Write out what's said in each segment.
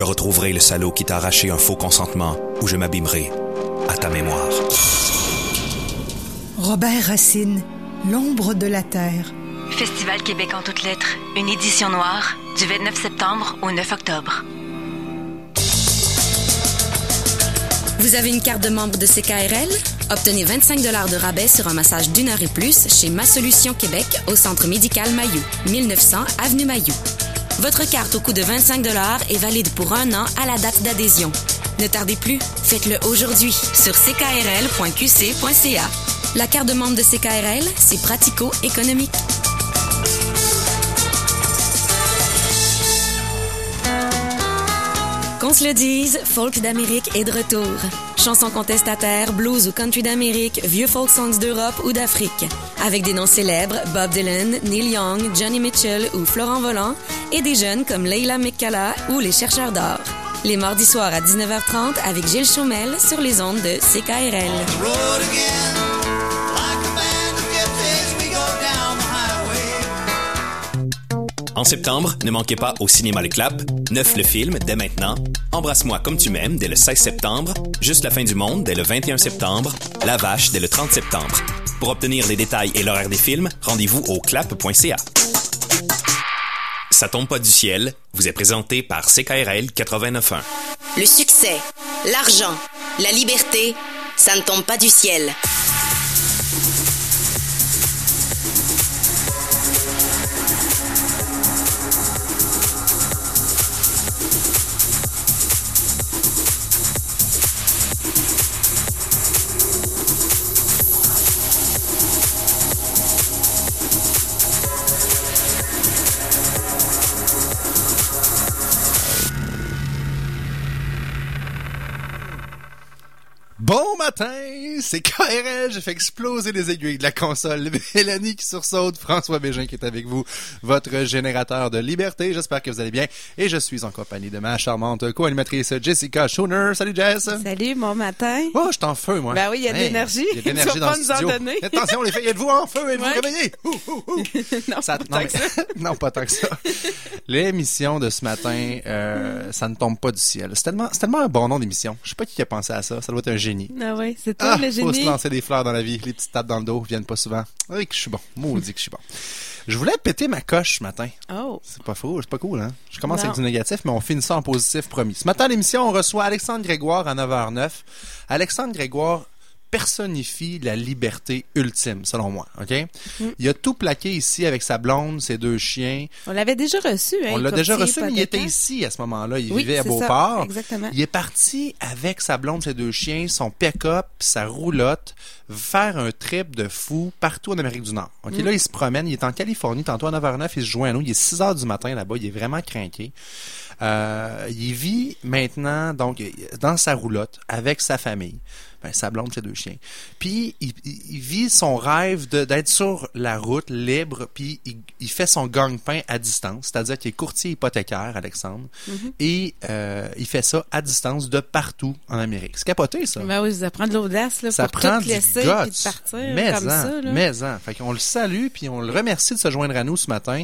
Je retrouverai le salaud qui t'a arraché un faux consentement ou je m'abîmerai à ta mémoire. Robert Racine, L'ombre de la terre. Festival Québec en toutes lettres, une édition noire, du 29 septembre au 9 octobre. Vous avez une carte de membre de CKRL? Obtenez 25 de rabais sur un massage d'une heure et plus chez Ma Solution Québec au Centre médical Mailloux, 1900 Avenue Mailloux. Votre carte au coût de 25 est valide pour un an à la date d'adhésion. Ne tardez plus, faites-le aujourd'hui sur ckrl.qc.ca. La carte de membre de CKRL, c'est pratico-économique. Qu'on se le dise, Folk d'Amérique est de retour. Chansons contestataires, blues ou country d'Amérique, vieux folk songs d'Europe ou d'Afrique. Avec des noms célèbres, Bob Dylan, Neil Young, Johnny Mitchell ou Florent Volant, et des jeunes comme Leila McCalla ou les chercheurs d'or. Les mardis soirs à 19h30 avec Gilles Chaumel sur les ondes de CKRL. En septembre, ne manquez pas au cinéma Le Clap, Neuf le film dès maintenant, Embrasse-moi comme tu m'aimes dès le 16 septembre, Juste la fin du monde dès le 21 septembre, La Vache dès le 30 septembre. Pour obtenir les détails et l'horaire des films, rendez-vous au clap.ca. Ça tombe pas du ciel, vous est présenté par CKRL 89.1. Le succès, l'argent, la liberté, ça ne tombe pas du ciel. Bon matin, c'est KRL, j'ai fait exploser les aiguilles de la console. Mélanie qui sursaute, François Bégin qui est avec vous, votre générateur de liberté. J'espère que vous allez bien. Et je suis en compagnie de ma charmante co-animatrice Jessica Schooner. Salut Jess. Salut, bon matin. Oh, je suis en feu, moi. Ben oui, il y a de l'énergie. Il y a de l'énergie dans le studio. Attention les filles, êtes-vous en feu? Êtes-vous réveillés? Non, Ça- pas tant que ça. non, pas tant que ça. L'émission de ce matin, euh, ça ne tombe pas du ciel. C'est tellement, un bon nom d'émission. Je sais pas qui a pensé à ça. Ça doit être un génie. Ah oui, c'est toi Ah, le faut se lancer des fleurs dans la vie. Les petites tapes dans le dos viennent pas souvent. Oui, que je suis bon. Maudit que je suis bon. Je voulais péter ma coche ce matin. Oh. C'est pas faux, c'est pas cool, hein? Je commence Non. avec du négatif, mais on finit ça en positif, promis. Ce matin à l'émission, on reçoit Alexandre Grégoire à 9h09. Alexandre Grégoire personnifie la liberté ultime, selon moi, OK? Mm. Il a tout plaqué ici avec sa blonde, ses deux chiens. On l'avait déjà reçu, hein, On l'a déjà reçu, mais il était ici à ce moment-là. Il Oui, vivait à ça, Beauport. exactement. Il est parti avec sa blonde, ses deux chiens, son pick-up, sa roulotte, faire un trip de fou partout en Amérique du Nord. OK, Mm. là, il se promène. Il est en Californie. Tantôt à 9h09, il se joint à nous. Il est 6 h du matin là-bas. Il est vraiment craqué. Euh, il vit maintenant, donc, dans sa roulotte avec sa famille. Ben, sa blonde, ses deux chiens. Puis, il, vit son rêve de- d'être sur la route, libre, puis il, il fait son gagne-pain à distance, c'est-à-dire qu'il est courtier hypothécaire, Alexandre, et euh, il fait ça à distance de partout en Amérique. C'est capoté, ça. Ben oui, ça prend de l'audace là, Ça pour prend tout du laisser guts. puis de partir mais comme en, ça. Là. mais en. Fait qu'on le salue puis on le remercie de se joindre à nous ce matin.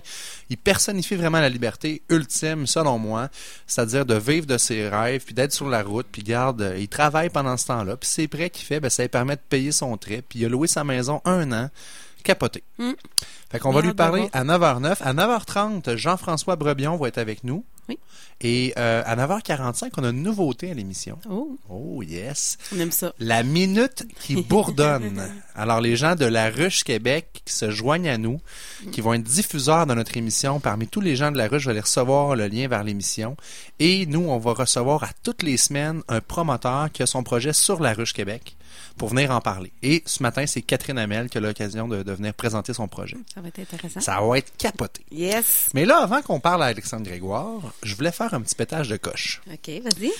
Il personnifie vraiment la liberté ultime, selon moi, c'est-à-dire de vivre de ses rêves puis d'être sur la route puis garde, il travaille pendant ce temps-là puis ses prêts qu'il fait, ben ça lui permet de payer son trip puis il a loué sa maison un an. Capoté. Mm. Fait qu'on va lui parler à 9h09. À 9h30, Jean-François Brebion va être avec nous. Oui. Et euh, à 9h45, on a une nouveauté à l'émission. Oh, Oh yes. on aime ça. La minute qui bourdonne. Alors, les gens de la Ruche Québec qui se joignent à nous, qui vont être diffuseurs de notre émission, parmi tous les gens de la Ruche, je vais aller recevoir le lien vers l'émission. Et nous, on va recevoir à toutes les semaines un promoteur qui a son projet sur la Ruche Québec pour venir en parler. Et ce matin, c'est Catherine Hamel qui a l'occasion de, de venir présenter son projet. Ça va être intéressant. Ça va être capoté. Yes. Mais là, avant qu'on parle à Alexandre Grégoire, je voulais faire un petit pétage de coche. OK, vas-y.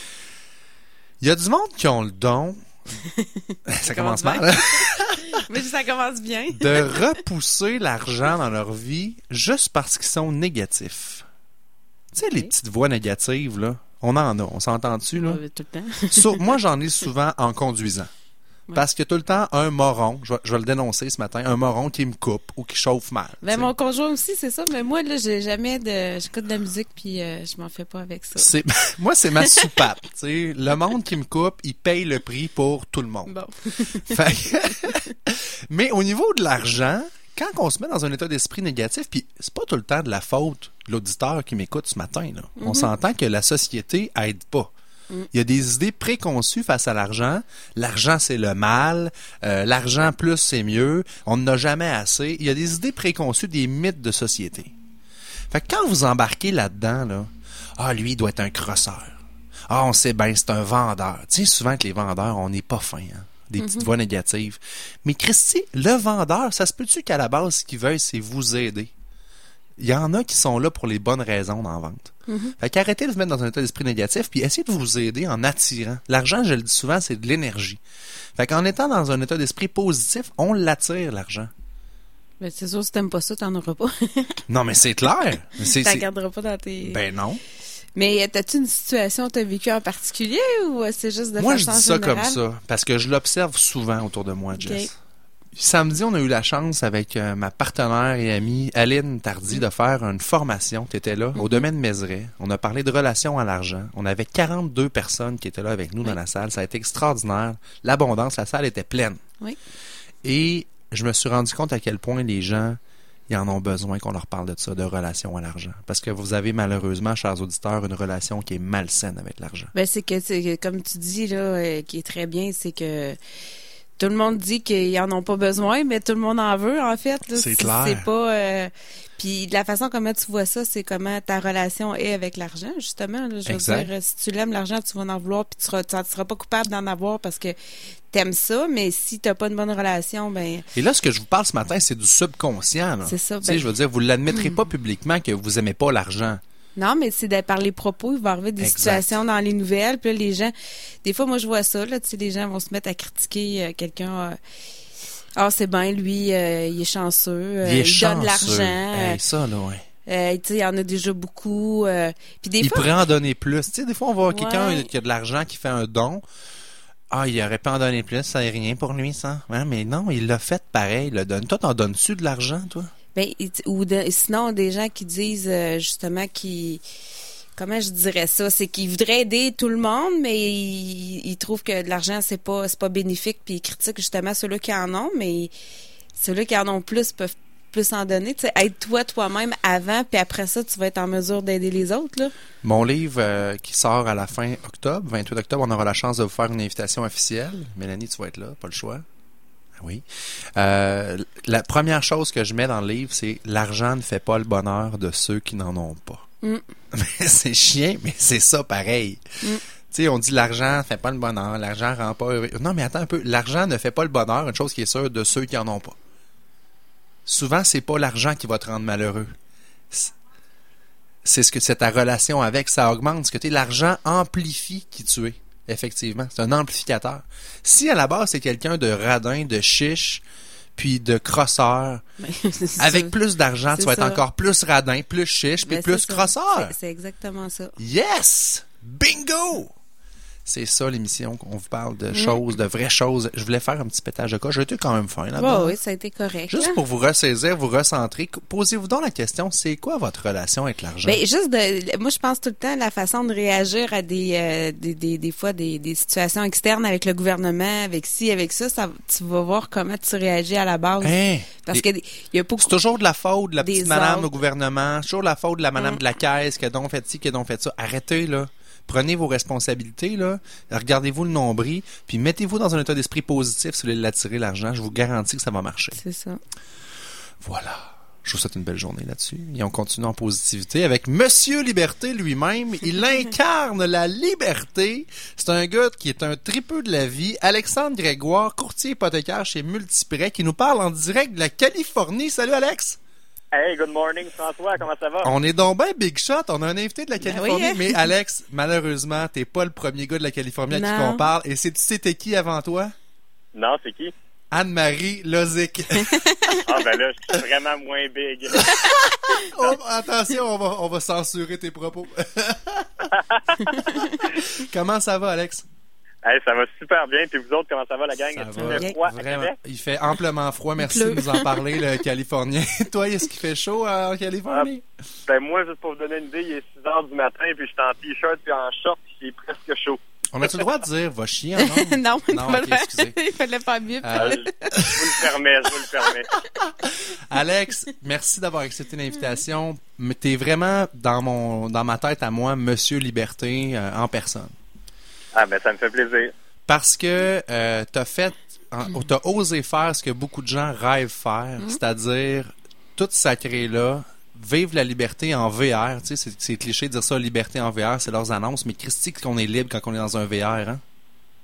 Il y a du monde qui ont le don. ça commence commence mal. hein? Mais ça commence bien. de repousser l'argent dans leur vie juste parce qu'ils sont négatifs. Tu sais, les petites voix négatives, là, on en a, on s'entend dessus, là? Tout le temps. Moi, j'en ai souvent en conduisant. Parce que tout le temps, un moron, je vais, je vais le dénoncer ce matin, un moron qui me coupe ou qui chauffe mal. Ben, sais. mon conjoint aussi, c'est ça. Mais moi, là, j'ai jamais de. J'écoute de la musique, puis euh, je m'en fais pas avec ça. C'est, moi, c'est ma soupape. tu sais. Le monde qui me coupe, il paye le prix pour tout le monde. Bon. Fait Mais au niveau de l'argent, quand on se met dans un état d'esprit négatif, puis c'est pas tout le temps de la faute de l'auditeur qui m'écoute ce matin. Là. On s'entend que la société aide pas. Il y a des idées préconçues face à l'argent. L'argent, c'est le mal. Euh, l'argent plus, c'est mieux. On n'en a jamais assez. Il y a des idées préconçues, des mythes de société. Fait que quand vous embarquez là-dedans, là, ah, lui, il doit être un crosseur. Ah, on sait bien, c'est un vendeur. Tu sais, souvent que les vendeurs, on n'est pas fin, hein? Des petites voix négatives. Mais Christy, le vendeur, ça se peut-tu qu'à la base, ce qu'il veuille, c'est vous aider? Il y en a qui sont là pour les bonnes raisons dans la vente. Fait qu'arrêtez de vous mettre dans un état d'esprit négatif, puis essayez de vous aider en attirant. L'argent, je le dis souvent, c'est de l'énergie. Fait qu'en étant dans un état d'esprit positif, on l'attire, l'argent. Ben, c'est sûr, si t'aimes pas ça, t'en auras pas. Non, mais c'est clair. T'en garderas pas dans tes. Ben non. Mais t'as-tu une situation que t'as vécue en particulier ou c'est juste de Moi, je dis ça comme ça, parce que je l'observe souvent autour de moi, Jess. Samedi, on a eu la chance avec euh, ma partenaire et amie Aline Tardy de faire une formation. Tu étais là, au domaine Mézeray. On a parlé de relations à l'argent. On avait 42 personnes qui étaient là avec nous dans la salle. Ça a été extraordinaire. L'abondance, la salle était pleine. Oui. Et je me suis rendu compte à quel point les gens, ils en ont besoin qu'on leur parle de ça, de relations à l'argent. Parce que vous avez malheureusement, chers auditeurs, une relation qui est malsaine avec l'argent. Ben, c'est que, c'est que, comme tu dis, là, euh, qui est très bien, c'est que tout le monde dit qu'ils en ont pas besoin, mais tout le monde en veut, en fait. C'est clair. C'est pas. euh, Puis de la façon comment tu vois ça, c'est comment ta relation est avec l'argent, justement. là. je veux Exact. dire, si tu l'aimes, l'argent, tu vas en vouloir, puis tu seras, tu seras pas coupable d'en avoir parce que t'aimes ça, mais si t'as pas une bonne relation, ben Et là, ce que je vous parle ce matin, c'est du subconscient. C'est ça, Tu sais, ben- je veux dire, vous l'admettrez pas publiquement que vous aimez pas l'argent. Non, mais c'est de- par les propos, il va arriver des Exact. situations dans les nouvelles. Puis là, les gens, des fois, moi, je vois ça. Là, tu sais, les gens vont se mettre à critiquer euh, quelqu'un. euh, ah, c'est bien, lui, euh, il est chanceux. Il donne chanceux. l'argent. Hey, ça, là, ouais. euh, il y en a déjà beaucoup. euh, puis des Il fois, pourrait en donner plus. Tu sais, des fois, on voit quelqu'un qui a de l'argent, qui fait un don. Ah, il aurait pas en donner plus, ça n'est rien pour lui, ça. Ouais, mais non, il l'a fait pareil, il le donne. Toi, t'en donnes-tu de l'argent, toi? Ben, ou sinon, des gens qui disent euh, justement qui comment je dirais ça, c'est qu'ils voudraient aider tout le monde, mais ils, ils trouvent que de l'argent c'est pas c'est pas bénéfique, puis ils critiquent justement ceux-là qui en ont, mais ceux-là qui en ont plus peuvent plus en donner. Tu sais, aide-toi toi-même avant, puis après ça, tu vas être en mesure d'aider les autres. Là. Mon livre euh, qui sort à la fin octobre, 28 octobre, on aura la chance de vous faire une invitation officielle. Mélanie, tu vas être là, pas le choix. Oui. Euh, la première chose que je mets dans le livre, c'est l'argent ne fait pas le bonheur de ceux qui n'en ont pas. Mm. C'est chien, mais c'est ça pareil. Mm. Tu sais, on dit l'argent fait pas le bonheur, l'argent rend pas heureux. Non, mais attends un peu, l'argent ne fait pas le bonheur, une chose qui est sûre, de ceux qui en ont pas. Souvent, c'est pas l'argent qui va te rendre malheureux. C'est- C'est ce que c'est ta relation avec, ça augmente ce que tu es. L'argent amplifie qui tu es. Effectivement, c'est un amplificateur. Si à la base c'est quelqu'un de radin, de chiche, puis de crosseur, avec ça. plus d'argent, tu vas être encore plus radin, plus chiche, puis Ben, plus crosseur. C'est exactement ça. Yes! Bingo! C'est ça l'émission qu'on vous parle Mm. de choses, de vraies choses. Je voulais faire un petit pétage de cas. J'ai été quand même fin là-bas. Ouais, oui, ça a été correct. Juste hein. pour vous ressaisir, vous recentrer, posez-vous donc la question, c'est quoi votre relation avec l'argent? Ben, juste de, moi, je pense tout le temps à la façon de réagir à des, euh, des, des, des fois des, des situations externes avec le gouvernement, avec ci, avec ça, ça, tu vas voir comment tu réagis à la base. Hein? Parce que y a beaucoup. C'est toujours de la faute de la petite madame autres. au gouvernement, toujours de la faute de la madame Mm. de la caisse qui a donc fait ci, qui a donc fait ça. Arrêtez, là. Prenez vos responsabilités, là. Regardez-vous le nombril, puis mettez-vous dans un état d'esprit positif si vous voulez l'attirer, l'argent. Je vous garantis que ça va marcher. C'est ça. Voilà. Je vous souhaite une belle journée là-dessus. Et on continue en positivité avec Monsieur Liberté lui-même. Il incarne la liberté. C'est un gars qui est un tripeux de la vie. Alexandre Grégoire, courtier hypothécaire chez Multiprêt, qui nous parle en direct de la Californie. Salut Alex! Hey, good morning François, comment ça va? On est donc ben big shot. On a un invité de la Ben Californie. oui, hein? Mais Alex, malheureusement, t'es pas le premier gars de la Californie à qui Non. on parle. Et c'est tu sais t'es qui avant toi? Non, c'est qui? Anne-Marie Lozic. Ah ben là, je suis vraiment moins big. Oh, attention, on va, on va censurer tes propos. Comment ça va, Alex? Hey, ça va super bien. Puis vous autres, comment ça va, la gang? Ça va fait froid vraiment. Il fait amplement froid. Merci de nous en parler, le Californien. Toi, est-ce qu'il fait chaud euh, en Californie? Ben, moi, juste pour vous donner une idée, il est 6 heures du matin, puis je suis en t-shirt puis en short, puis il est presque chaud. On a-tu le droit de dire va chier en non, il Non, excusez. il fallait pas mieux. Euh, je vous le permets, je vous le permets. Alex, merci d'avoir accepté l'invitation. Mais T'es vraiment dans mon dans ma tête à moi, Monsieur Liberté euh, en personne. Ah, ben, ça me fait plaisir. Parce que euh, t'as fait, en- t'as osé faire ce que beaucoup de gens rêvent faire, c'est-à-dire tout sacré là, vivre la liberté en VR. Tu sais, c'est, cliché de dire ça, liberté en VR, c'est leurs annonces, mais Christy, qu'on est libre quand on est dans un VR, hein?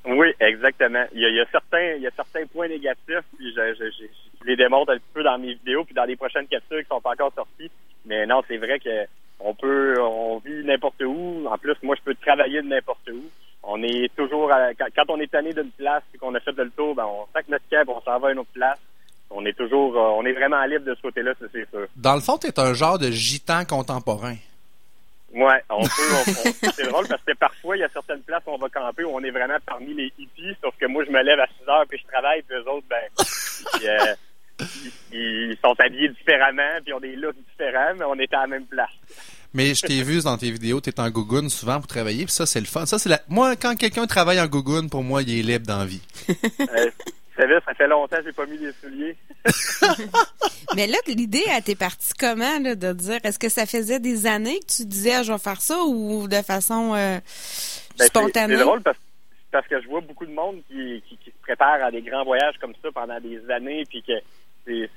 Oui, exactement. Il y a, il y a certains, il y a certains points négatifs, puis je, je, je, je les démontre un petit peu dans mes vidéos, puis dans les prochaines captures qui sont pas encore sorties. Mais non, c'est vrai que on peut, on vit n'importe où. En plus, moi, je peux travailler de n'importe où. On est toujours, à- quand, quand on est tanné d'une place, puis qu'on a fait de le tour, ben, on sac notre cab, on s'en va à une autre place. On est toujours, euh, on est vraiment libre de ce côté-là, ça, c'est sûr. Dans le fond, t'es un genre de gitan contemporain. Ouais, on peut. c'est drôle parce que parfois, il y a certaines places où on va camper où on est vraiment parmi les hippies, sauf que moi, je me lève à 6 heures puis je travaille, puis eux autres, ben, ils, euh, ils- ils sont habillés différemment, puis ont des looks différents, mais on est à la même place. Mais je t'ai vu dans tes vidéos, t'es en gougoune souvent pour travailler, puis ça, c'est le fun. Ça, c'est la... Moi, quand quelqu'un travaille en gougoune, pour moi, il est libre dans la vie. Euh, savez, ça fait longtemps que j'ai pas mis des souliers. Mais là, l'idée, elle t'est partie comment, là, de dire, est-ce que ça faisait des années que tu disais, ah, je vais faire ça, ou de façon euh, Ben, spontanée? C'est drôle parce, parce que je vois beaucoup de monde qui, qui, qui se prépare à des grands voyages comme ça pendant des années, puis que c'est-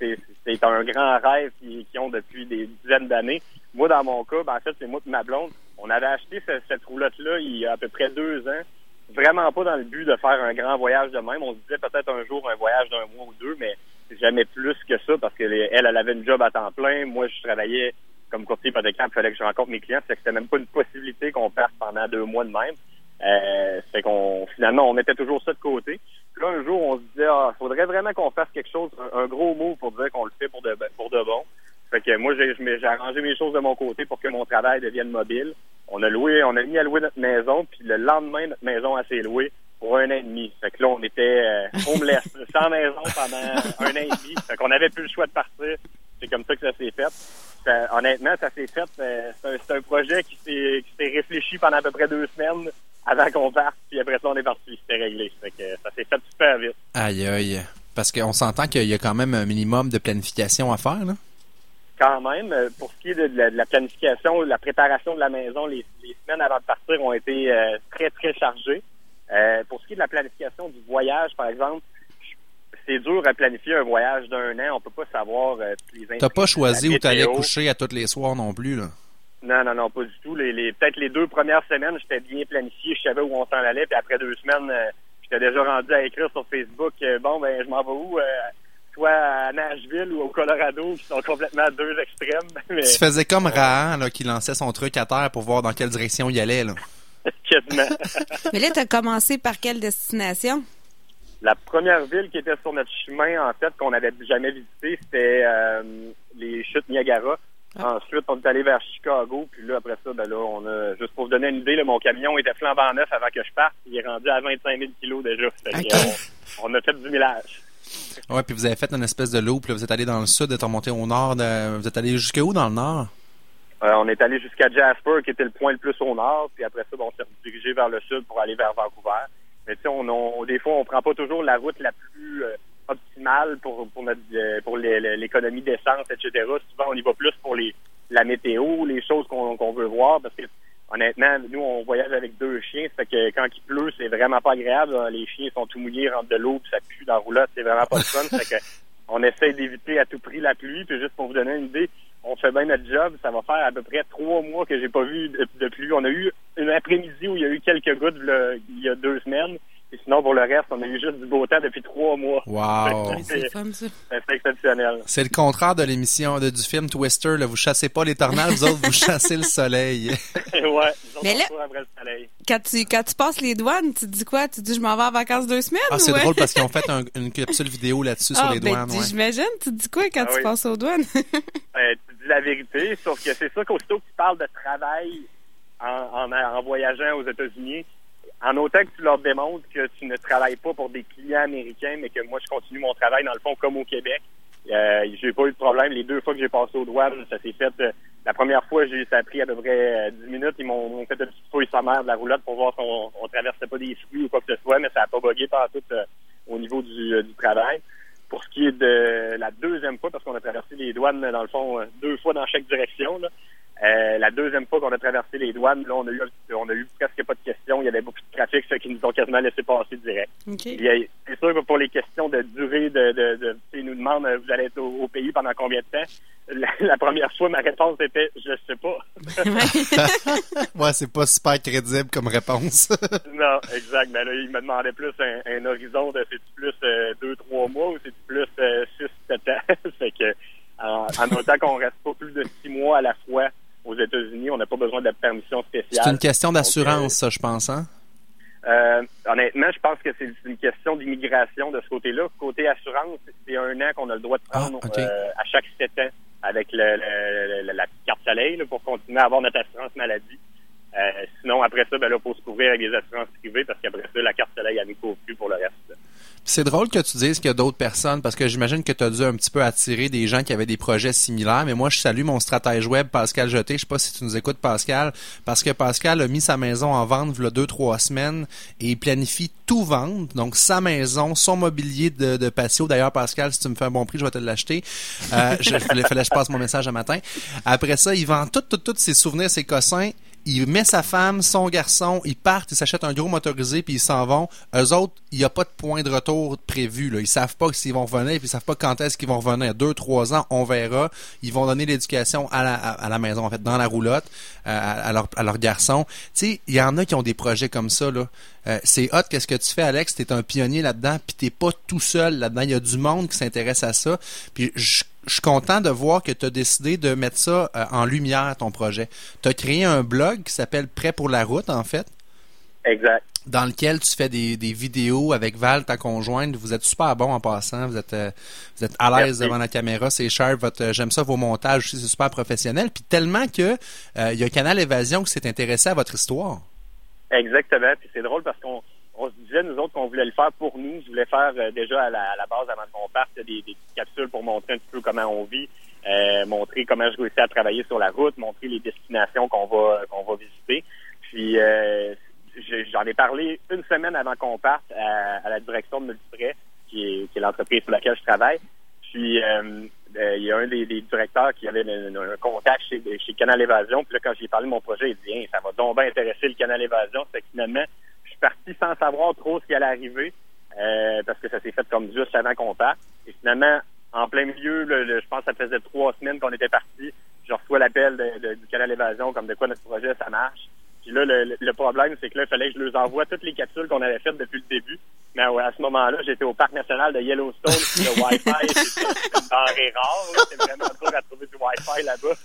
un grand rêve qu'ils ont depuis des dizaines d'années. Moi, dans mon cas, ben, en fait, c'est moi et ma blonde. On avait acheté ce- cette roulotte-là il y a à peu près deux ans. Vraiment pas dans le but de faire un grand voyage de même. On se disait peut-être un jour un voyage d'un mois ou deux, mais jamais plus que ça parce que les- elle, elle avait une job à temps plein. Moi, je travaillais comme courtier hypothécaire, il fallait que je rencontre mes clients. Fait que c'était même pas une possibilité qu'on parte pendant deux mois de même. Euh, fait qu'on finalement on mettait toujours ça de côté. Puis là, un jour, on se disait ah, faudrait vraiment qu'on fasse quelque chose, un, un gros mot pour dire qu'on le fait pour de pour de bon. Fait que moi, j'ai arrangé mes choses de mon côté pour que mon travail devienne mobile. On a loué, on a mis à louer notre maison, puis le lendemain, notre maison a s'est louée pour un an et demi. Fait que là, on était euh, homeless, sans maison pendant un an et demi. Fait qu'on avait plus le choix de partir. C'est comme ça que ça s'est fait. Ça- honnêtement, ça s'est fait. euh, c'est un, un projet qui s'est qui s'est réfléchi pendant à peu près deux semaines avant qu'on parte. Puis après ça, on est parti. C'était réglé. Fait que ça s'est fait super vite. Aïe, aïe. Parce qu'on s'entend qu'il y a quand même un minimum de planification à faire, là. Quand même. Euh, Pour ce qui est de la, de la planification, de la préparation de la maison, les, les semaines avant de partir ont été euh, très, très chargées. Euh, pour ce qui est de la planification du voyage, par exemple, c'est dur à planifier un voyage d'un an. On peut pas savoir euh, les T'as pas choisi où t'allais coucher à tous les soirs non plus, là. Non, non, non, pas du tout. Les, les, Peut-être les deux premières semaines, j'étais bien planifié, je savais où on s'en allait, puis après deux semaines, j'étais déjà rendu à écrire sur Facebook, bon, ben, je m'en vais où? Soit à Nashville ou au Colorado, qui sont complètement à deux extrêmes. Mais Tu faisais comme Rahan, là, qui lançait son truc à terre pour voir dans quelle direction il allait, là. Mais là, t'as commencé par quelle destination? La première ville qui était sur notre chemin, en fait, qu'on n'avait jamais visité, c'était euh, les chutes Niagara. Ensuite, on est allé vers Chicago, puis là, après ça, ben là, on a, juste pour vous donner une idée, là, mon camion était flambant neuf avant que je parte, il est rendu à 25 000 kilos déjà. Fait Ok. euh, on, on a fait du millage. Ouais, puis vous avez fait une espèce de loop, là. Vous êtes allé dans le sud, vous êtes remonté au nord. De... Vous êtes allé jusqu'où dans le nord? Euh, on est allé jusqu'à Jasper, qui était le point le plus au nord, puis après ça, ben, on s'est dirigé vers le sud pour aller vers Vancouver. Mais tu sais, on, des fois, on prend pas toujours la route la plus euh, optimale pour pour notre euh, pour l'économie d'essence, etc. Souvent, on y va plus pour les la météo, les choses qu'on qu'on veut voir, parce que honnêtement, nous, on voyage avec deux chiens, ça fait que quand il pleut, c'est vraiment pas agréable. là. Les chiens sont tout mouillés, rentrent de l'eau, puis ça pue dans la roulotte, c'est vraiment pas le fun. Ça fait que on essaie d'éviter à tout prix la pluie, puis juste pour vous donner une idée, on fait bien notre job. Ça va faire à peu près trois mois que j'ai pas vu de, pluie. On a eu une après-midi où il y a eu quelques gouttes il y a deux semaines. Et sinon, pour le reste, on a eu juste du beau temps depuis trois mois. Wow! C'est exceptionnel. C'est le contraire de l'émission de, du film Twister. Là. Vous chassez pas les tornades, vous autres, vous chassez le soleil. ouais, Mais là- après le soleil. Quand tu, quand tu passes les douanes, tu te dis quoi? Tu te dis, je m'en vais en vacances deux semaines? Ah, c'est drôle parce qu'ils ont fait un- une capsule vidéo là-dessus sur Ah, les ben, douanes. ouais. j'imagine. Tu te dis quoi quand Ah tu oui. passes aux douanes? Euh, tu dis la vérité, sauf que c'est ça qu'aussitôt que tu parles de travail en, en, en voyageant aux États-Unis, en autant que tu leur démontres que tu ne travailles pas pour des clients américains, mais que moi, je continue mon travail, dans le fond, comme au Québec. Euh, j'ai pas eu de problème. Les deux fois que j'ai passé aux douanes, ça s'est fait. euh, la première fois, j'ai ça a pris à peu près euh, 10 minutes. Ils m'ont fait une petite fouille sommaire de la roulotte pour voir si on, traversait pas des fruits ou quoi que ce soit, mais ça a pas bugué par tout euh, au niveau du, euh, du travail. Pour ce qui est de la deuxième fois, parce qu'on a traversé les douanes, dans le fond, euh, deux fois dans chaque direction, là, euh, la deuxième fois qu'on a traversé les douanes, là, on a eu, on a eu presque pas de questions. Il y avait beaucoup de trafic, ce qui nous ont quasiment laissé passer direct. C'est sûr que pour les questions de durée, de, de, de tu sais, ils nous demandent euh, vous allez être au, au pays pendant combien de temps? La, la première fois, ma réponse était je sais pas. Ouais, c'est pas super crédible comme réponse. non, exact. Mais là, il me demandait plus un, un horizon de c'est plus euh, deux, trois mois ou c'est plus euh, six, sept ans? fait que en, en autant qu'on reste pas plus de six mois à la fois aux États-Unis, on n'a pas besoin de permission spéciale. c'est une question d'assurance, ça, je pense, hein? Euh, honnêtement, je pense que c'est une question d'immigration de ce côté-là. Côté assurance, c'est un an qu'on a le droit de prendre Ah, euh, à chaque sept ans avec le, le- le- la petite carte soleil là, pour continuer à avoir notre assurance maladie. Euh, sinon, après ça, ben là, faut se couvrir avec des assurances privées parce qu'après ça, la carte soleil, elle ne couvre plus pour le. C'est drôle que tu dises qu'il y a d'autres personnes parce que j'imagine que tu as dû un petit peu attirer des gens qui avaient des projets similaires. Mais moi, je salue mon stratège web, Pascal Jeté. Je sais pas si tu nous écoutes, Pascal, parce que Pascal a mis sa maison en vente il y a deux, trois semaines et il planifie tout vendre. Donc, sa maison, son mobilier de, de patio. D'ailleurs, Pascal, si tu me fais un bon prix, je vais te l'acheter. Euh, je, fallait, que je passe mon message un matin. Après ça, il vend tout, tout, tout ses souvenirs, ses cossins. Il met sa femme, son garçon, ils partent, ils s'achètent un gros motorisé, puis ils s'en vont. Eux autres, il n'y a pas de point de retour prévu. Là. Ils savent pas s'ils vont revenir, puis ils savent pas quand est-ce qu'ils vont revenir. Deux, trois ans, on verra. Ils vont donner l'éducation à la, maison, en fait, dans la roulotte, euh, à, leur, garçon. Tu sais, il y en a qui ont des projets comme ça. Euh, c'est hot, qu'est-ce que tu fais, Alex? T'es un pionnier là-dedans, puis t'es pas tout seul là-dedans. Il y a du monde qui s'intéresse à ça. Puis je je suis content de voir que tu as décidé de mettre ça euh, en lumière, ton projet. Tu as créé un blog qui s'appelle Prêt pour la route, en fait, Exact. dans lequel tu fais des, des vidéos avec Val, ta conjointe. Vous êtes super bon en passant. Vous êtes, euh, vous êtes à l'aise devant la caméra. C'est cher. Votre, j'aime ça, vos montages aussi. C'est super professionnel. Puis tellement que euh, il y a Canal Évasion qui s'est intéressé à votre histoire. Exactement. Puis c'est drôle parce qu'on on disait, nous autres, qu'on voulait le faire pour nous. Je voulais faire euh, déjà à la, base, avant qu'on parte, des, capsules pour montrer un petit peu comment on vit, euh, montrer comment je réussis à travailler sur la route, montrer les destinations qu'on va qu'on va visiter. Puis euh, je- j'en ai parlé une semaine avant qu'on parte à, la direction de Multiprêt, qui est, l'entreprise sur laquelle je travaille. Puis il y a un des, directeurs qui avait un, contact chez, chez Canal Évasion. Puis là, quand j'ai parlé de mon projet, il dit ça va donc bien intéresser le Canal Évasion. Que finalement, parti sans savoir trop ce qui allait arriver. euh, parce que ça s'est fait comme juste avant qu'on parte. Et finalement, en plein milieu, je pense que ça faisait trois semaines qu'on était parti. Je reçois l'appel du Canal Évasion comme de quoi notre projet, ça marche. Puis là, le, problème, c'est que là, il fallait que je leur envoie toutes les capsules qu'on avait faites depuis le début. Mais ouais, à ce moment-là, j'étais au parc national de Yellowstone. puis le Wi-Fi, c'était une denrée rare. C'était vraiment dur à trouver du Wi-Fi là-bas.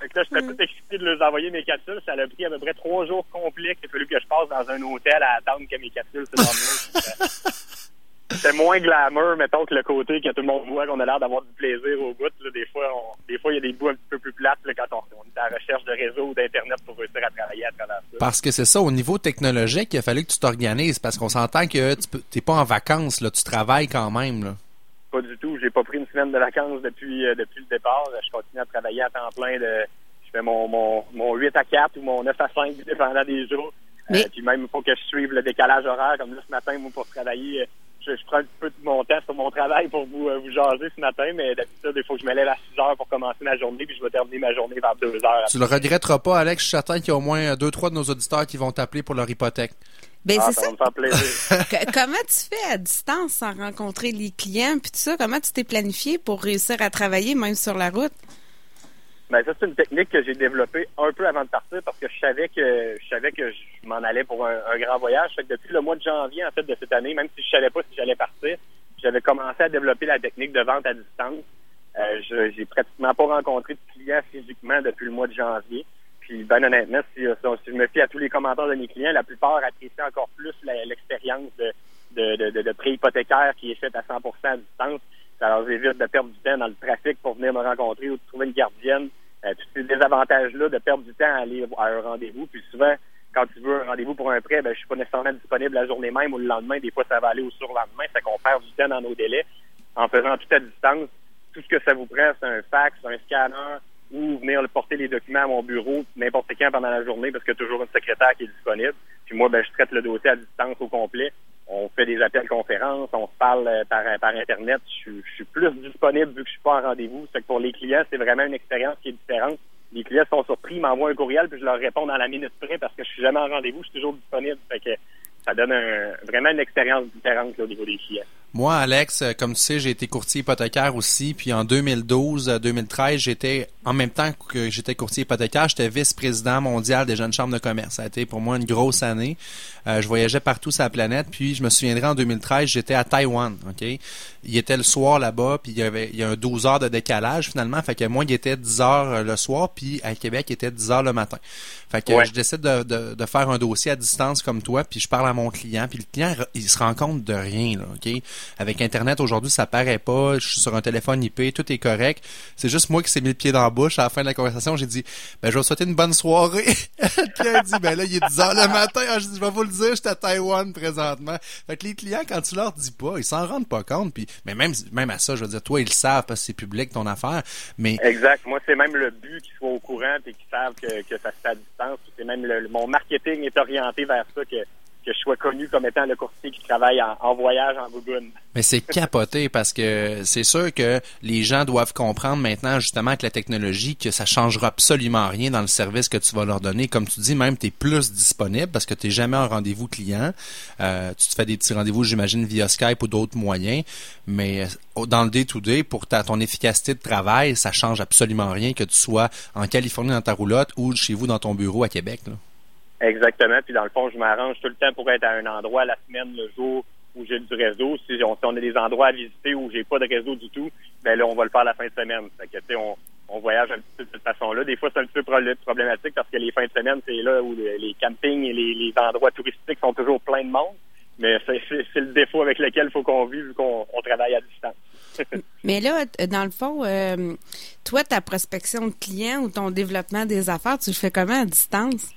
Fait que là, j'étais tout excité de leur envoyer mes capsules. Ça a pris à peu près trois jours complets qu'il a fallu que je passe dans un hôtel à attendre que mes capsules se dorment. C'était moins glamour, mettons, que le côté que tout le monde voit qu'on a l'air d'avoir du plaisir au bout. Là, des fois, on- des fois, il y a des bouts un petit peu plus plates là, quand on, on est à la recherche de réseau ou d'Internet pour réussir à travailler à travers ça. Parce que c'est ça, au niveau technologique, il a fallu que tu t'organises. Parce qu'on s'entend que tu peux- t'es pas en vacances, là, tu travailles quand même. Là. Pas du tout. J'ai pas pris une semaine de vacances depuis euh, depuis le départ. Je continue à travailler à temps plein. De, je fais mon, mon, mon 8 à 4 ou mon 9 à 5, dépendant des jours. Mais- Euh, puis même, il faut que je suive le décalage horaire. Comme là, ce matin, moi, pour travailler, euh, je, je prends un petit peu de mon temps sur mon travail pour vous, euh, vous jaser ce matin. Mais d'habitude, il faut que je me lève à 6 heures pour commencer ma journée. Puis je vais terminer ma journée vers 2 heures. Tu le regretteras pas, Alex. Je suis certain qu'il y a au moins deux, trois de nos auditeurs qui vont t'appeler pour leur hypothèque. Ben, Ah, c'est ça ça. va me faire plaisir. Que- comment tu fais à distance sans rencontrer les clients puis tout ça? Comment tu t'es planifié pour réussir à travailler même sur la route? Ben ça c'est une technique que j'ai développée un peu avant de partir parce que je savais que je savais que je m'en allais pour un, grand voyage. Fait que depuis le mois de janvier en fait de cette année, même si je savais pas si j'allais partir, j'avais commencé à développer la technique de vente à distance. Euh, je- j'ai pratiquement pas rencontré de clients physiquement depuis le mois de janvier. Puis ben honnêtement, si, je me fie à tous les commentaires de mes clients, la plupart apprécient encore plus l'expérience de, de, de, de, de prêt hypothécaire qui est faite à 100% à distance. Ça leur évite de perdre du temps dans le trafic pour venir me rencontrer ou de trouver une gardienne. Euh, tous ces désavantages-là de perdre du temps à aller à un rendez-vous. Puis souvent, quand tu veux un rendez-vous pour un prêt, ben, je suis pas nécessairement disponible la journée même ou le lendemain. Des fois, ça va aller au surlendemain. Ça qu'on perd du temps dans nos délais en faisant tout à distance. Tout ce que ça vous prend, c'est un fax, un scanner ou venir porter les documents à mon bureau n'importe quand pendant la journée parce qu'il y a toujours une secrétaire qui est disponible. Puis moi, ben, je traite le dossier à distance au complet. On fait des appels conférences, on se parle euh, par, Internet. Je, suis plus disponible vu que je suis pas en rendez-vous. C'est que pour les clients, c'est vraiment une expérience qui est différente. Les clients sont surpris, ils m'envoient un courriel, puis je leur réponds dans la minute près parce que je suis jamais en rendez-vous, je suis toujours disponible. Ça donne vraiment une expérience différente au niveau des clients. Moi, Alex, euh, comme tu sais, j'ai été courtier hypothécaire aussi. Puis en 2012-2013, j'étais en même temps que j'étais courtier hypothécaire, j'étais vice-président mondial des jeunes chambres de commerce. Ça a été pour moi une grosse année. Euh, je voyageais partout sur la planète. Puis je me souviendrai en 2013, j'étais à Taïwan. Ok, il était le soir là-bas, puis il y avait il y a un 12 heures de décalage finalement. Fait que moi, il était 10 heures euh, le soir, puis à Québec, il était 10 heures le matin. Fait que je décide de, de, de, faire un dossier à distance comme toi, puis je parle à mon client, puis le client il se rend compte de rien. Là, ok? Avec Internet, aujourd'hui, ça paraît pas. Je suis sur un téléphone IP, tout est correct. C'est juste moi qui s'est mis le pied dans la bouche. À la fin de la conversation, j'ai dit, ben, je vais souhaiter une bonne soirée. Puis a dit, ben là, il est 10 heures le matin. Ah, je, dis, je vais vous le dire, j'étais à Taïwan présentement. Fait que les clients, quand tu leur dis pas, ils s'en rendent pas compte. Puis, mais même, même à ça, je veux dire, toi, ils le savent parce que c'est public ton affaire. Mais. Exact. Moi, c'est même le but qu'ils soient au courant et qu'ils savent que, que ça se fait à distance. C'est même le, mon marketing est orienté vers ça que que je sois connu comme étant le courtier qui travaille en, voyage en Google. Mais c'est capoté parce que c'est sûr que les gens doivent comprendre maintenant justement que la technologie, que ça changera absolument rien dans le service que tu vas leur donner. Comme tu dis, même tu es plus disponible parce que tu n'es jamais en rendez-vous client. Euh, tu te fais des petits rendez-vous, j'imagine, via Skype ou d'autres moyens. Mais euh, dans le day-to-day, pour ta, ton efficacité de travail, ça change absolument rien que tu sois en Californie dans ta roulotte ou chez vous dans ton bureau à Québec. Exactement. Puis dans le fond, je m'arrange tout le temps pour être à un endroit la semaine, le jour où j'ai du réseau. Si on, a des endroits à visiter où j'ai pas de réseau du tout, ben là, on va le faire la fin de semaine. Fait que, tu sais, on, voyage un petit peu de cette façon-là. Des fois, c'est un petit peu problématique parce que les fins de semaine, c'est là où les campings et les, endroits touristiques sont toujours pleins de monde. Mais c'est le défaut avec lequel il faut qu'on vive vu qu'on travaille à distance. Mais là, dans le fond, euh, toi, ta prospection de clients ou ton développement des affaires, tu le fais comment à distance?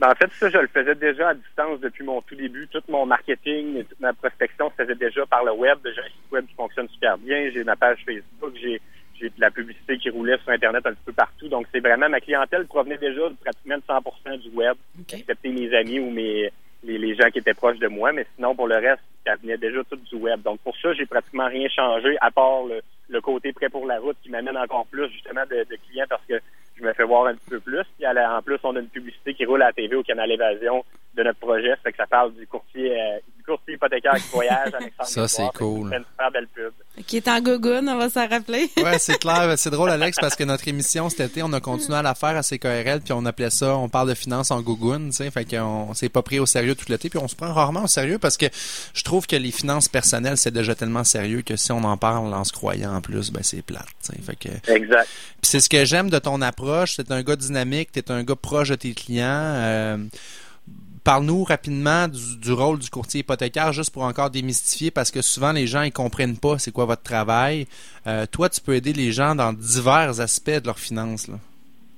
Ben, en fait, ça, je le faisais déjà à distance depuis mon tout début. Tout mon marketing et toute ma prospection se faisait déjà par le web. J'ai un site web qui fonctionne super bien. J'ai ma page Facebook. J'ai j'ai de la publicité qui roulait sur Internet un petit peu partout. Donc, c'est vraiment ma clientèle provenait déjà de pratiquement 100% du web, excepté mes amis ou mes les, les, gens qui étaient proches de moi. Mais sinon, pour le reste, ça venait déjà tout du web. Donc, pour ça, j'ai pratiquement rien changé, à part le, le côté prêt pour la route qui m'amène encore plus, justement, de, de clients parce que je me fais voir un petit peu plus. Puis en plus, on a une publicité qui roule à la TV au Canal Évasion de notre projet. Ça fait que ça parle du courtier, euh, du courtier hypothécaire qui voyage. ça, c'est cool. C'est une super belle pub. Qui est en gogoune, on va s'en rappeler. ouais, c'est clair. C'est drôle, Alex, parce que notre émission cet été, on a continué à la faire à CKRL, puis on appelait ça, on parle de finances en gogoune, tu sais. Fait qu'on s'est pas pris au sérieux tout l'été, puis on se prend rarement au sérieux parce que je trouve que les finances personnelles, c'est déjà tellement sérieux que si on en parle en se croyant en plus, ben c'est plate, tu sais. Fait que... Exact. Puis c'est ce que j'aime de ton approche. C'est un gars dynamique, t'es un gars proche de tes clients. Euh, Parle-nous rapidement du, rôle du courtier hypothécaire, juste pour encore démystifier, parce que souvent les gens ils comprennent pas c'est quoi votre travail. Euh, toi, tu peux aider les gens dans divers aspects de leurs finances.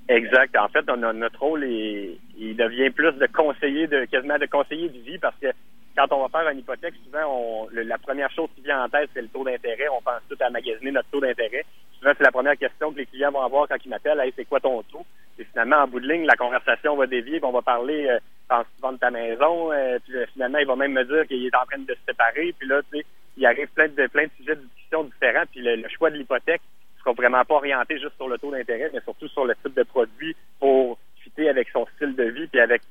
Exact. En fait, notre rôle il devient plus de conseiller, de quasiment de conseiller de vie, parce que quand on va faire une hypothèque, souvent, on, la première chose qui vient en tête, c'est le taux d'intérêt. On pense tout à magasiner notre taux d'intérêt. Souvent, c'est la première question que les clients vont avoir quand ils m'appellent. C'est quoi ton taux? Et finalement, en bout de ligne, la conversation va dévier, puis on va parler, euh, penses-tu vendre ta maison? Euh, puis euh, finalement, il va même me dire qu'il est en train de se séparer. Puis là, tu sais, il arrive plein de, plein de sujets de discussion différents. Puis le, choix de l'hypothèque sera vraiment pas orienté juste sur le taux d'intérêt, mais surtout sur le type de produit pour fitter avec son style de vie, puis avec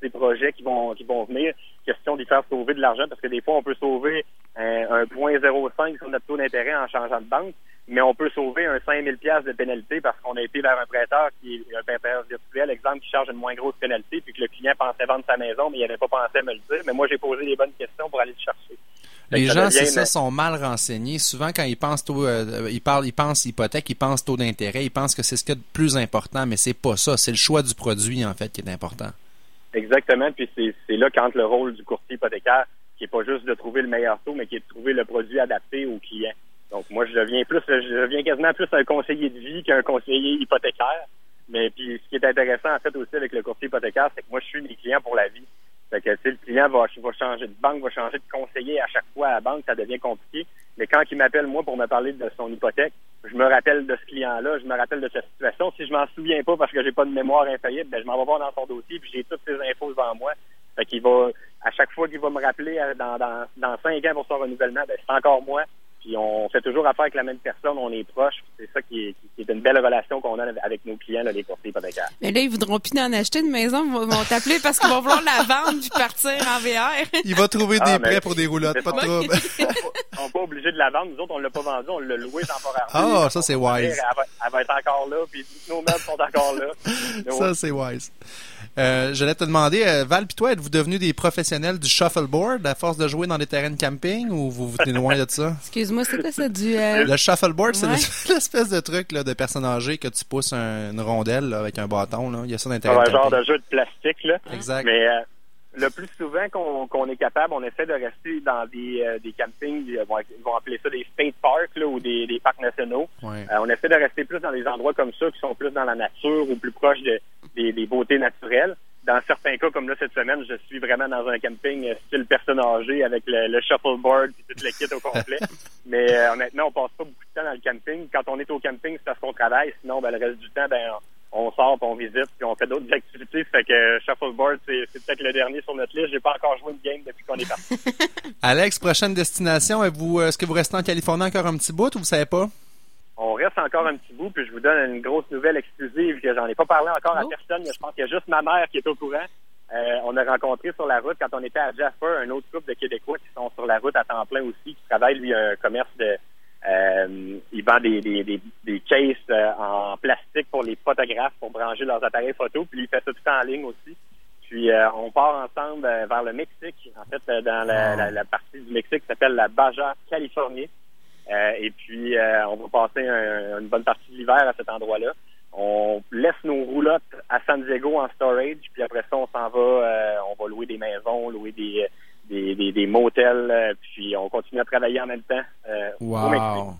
des projets qui vont qui vont venir. Question d'y faire sauver de l'argent parce que des fois, on peut sauver un, un 0.05 sur notre taux d'intérêt en changeant de banque, mais on peut sauver un 5000 pièces de pénalité parce qu'on a été vers un prêteur qui est un prêteur virtuel, exemple, qui charge une moins grosse pénalité, puis que le client pensait vendre sa maison, mais il n'avait pas pensé à me le dire. Mais moi, j'ai posé les bonnes questions pour aller le chercher. Les gens, c'est ça, sont mal renseignés. Souvent, quand ils pensent taux, euh, ils parlent, ils pensent hypothèque, ils pensent taux d'intérêt, ils pensent que c'est ce qui est le plus important, mais c'est pas ça. C'est le choix du produit, en fait, qui est important. Exactement. Puis c'est là quand le rôle du courtier hypothécaire, qui est pas juste de trouver le meilleur taux, mais qui est de trouver le produit adapté au client. Donc moi, je deviens plus, je deviens quasiment plus un conseiller de vie qu'un conseiller hypothécaire. Mais puis ce qui est intéressant en fait aussi avec le courtier hypothécaire, c'est que moi je suis des clients pour la vie. Fait que, le client va, va changer de banque, va changer de conseiller à chaque fois à la banque, ça devient compliqué. Mais quand il m'appelle, moi, pour me parler de son hypothèque, je me rappelle de ce client-là, je me rappelle de cette situation. Si je m'en souviens pas parce que j'ai pas de mémoire infaillible, ben, je m'en vais voir dans son dossier, puis j'ai toutes ces infos devant moi. Fait qu'il va, à chaque fois qu'il va me rappeler euh, dans, dans, dans cinq ans pour son renouvellement, ben, c'est encore moi. Puis on fait toujours affaire avec la même personne, on est proche. C'est ça qui est, qui est, une belle relation qu'on a avec nos clients, là, les courtiers hypothécaires. Mais là, ils voudront plus en acheter une maison, ils vont t'appeler parce qu'ils vont vouloir la vendre puis partir en VR. Il va trouver ah, des prêts pour des roulottes, pas de trouble. on n'est pas obligé de la vendre. Nous autres, on l'a pas vendue, on l'a louée temporairement. Ah, ça c'est wise. Elle va, elle va, être encore là, puis nos meubles sont encore là. ça c'est wise. Euh, J'allais te demander, euh, Val, puis toi, êtes-vous devenus des professionnels du shuffleboard à force de jouer dans des terrains de camping ou vous vous tenez loin de ça? Excuse-moi, c'est quoi ça du... Euh... Le shuffleboard, c'est l'espèce de truc là, de personne âgée que tu pousses un, une rondelle là, avec un bâton. Là. Il y a ça d'intéressant. Un genre de jeu de plastique. Là. Exact. Mais euh, le plus souvent qu'on qu'on est capable, on essaie de rester dans des, euh, des campings, ils vont, ils vont, appeler ça des state parks là, ou des, des parcs nationaux. Ouais. Euh, on essaie de rester plus dans des endroits comme ça qui sont plus dans la nature ou plus proches de, des, des beautés naturelles dans certains cas, comme là cette semaine, je suis vraiment dans un camping euh, style personne âgée avec le, le shuffleboard et tout le kit au complet. Mais euh, honnêtement, on passe pas beaucoup de temps dans le camping. Quand on est au camping, c'est parce qu'on travaille. Sinon, ben, le reste du temps, ben, on sort, puis on visite, puis on fait d'autres activités. Fait que euh, shuffleboard, c'est, c'est peut-être le dernier sur notre liste. J'ai pas encore joué une game depuis qu'on est parti. Alex, prochaine destination, vous, est-ce que vous restez en Californie encore un petit bout ou vous savez pas? on reste encore un petit bout, puis je vous donne une grosse nouvelle exclusive que j'en ai pas parlé encore à personne, mais je pense qu'il y a juste ma mère qui est au courant. Euh, on a rencontré sur la route, quand on était à Jasper, un autre groupe de Québécois qui sont sur la route à temps plein aussi, qui travaille, lui, un commerce de... Euh, il vend des, des, des, des cases euh, en plastique pour les photographes pour brancher leurs appareils photo, puis il fait ça tout en ligne aussi. Puis euh, on part ensemble vers le Mexique, en fait, dans la, la, la partie du Mexique qui s'appelle la Baja Californie. Et puis, on va passer un, une bonne partie de l'hiver à cet endroit-là. On laisse nos roulottes à San Diego en storage, puis après ça, on s'en va, on va louer des maisons, louer des, des, des, des motels, puis on continue à travailler en même temps. wow!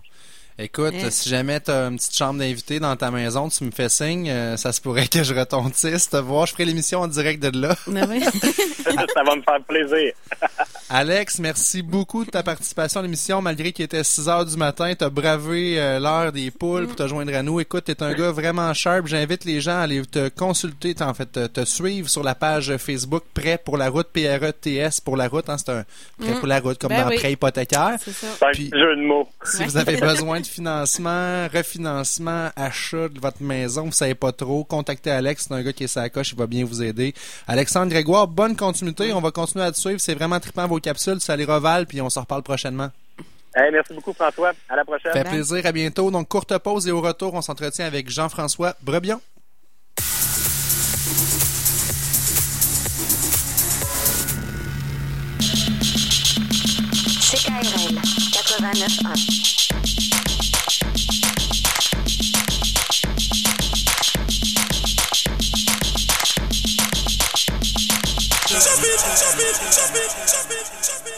Écoute, si jamais tu as une petite chambre d'invité dans ta maison, tu me fais signe, euh, ça se pourrait que je retontisse te voir. Je ferai l'émission en direct de là. ça va me faire plaisir. Alex, merci beaucoup de ta participation à l'émission. Malgré qu'il était 6 heures du matin, tu as bravé euh, l'heure des poules pour te joindre à nous. Écoute, tu es un gars vraiment sharp. J'invite les gens à aller te consulter, en fait, te, te, suivre sur la page Facebook Prêt pour la route, P-R-E-T-S pour la route. Hein, c'est un Prêt pour la route, comme ben dans oui. Prêt hypothécaire. C'est ça. Puis, jeu de mots. Si vous avez besoin de financement, refinancement, achat de votre maison, vous savez pas trop, contactez Alex, c'est un gars qui est sa coche, il va bien vous aider. Alexandre Grégoire, bonne continuité, on va continuer à te suivre, c'est vraiment trippant vos capsules, ça les revale, puis on s'en reparle prochainement. Hey, merci beaucoup François, à la prochaine. Fait plaisir, à bientôt. Donc courte pause et au retour, on s'entretient avec Jean-François Brebion. CKRL 89.1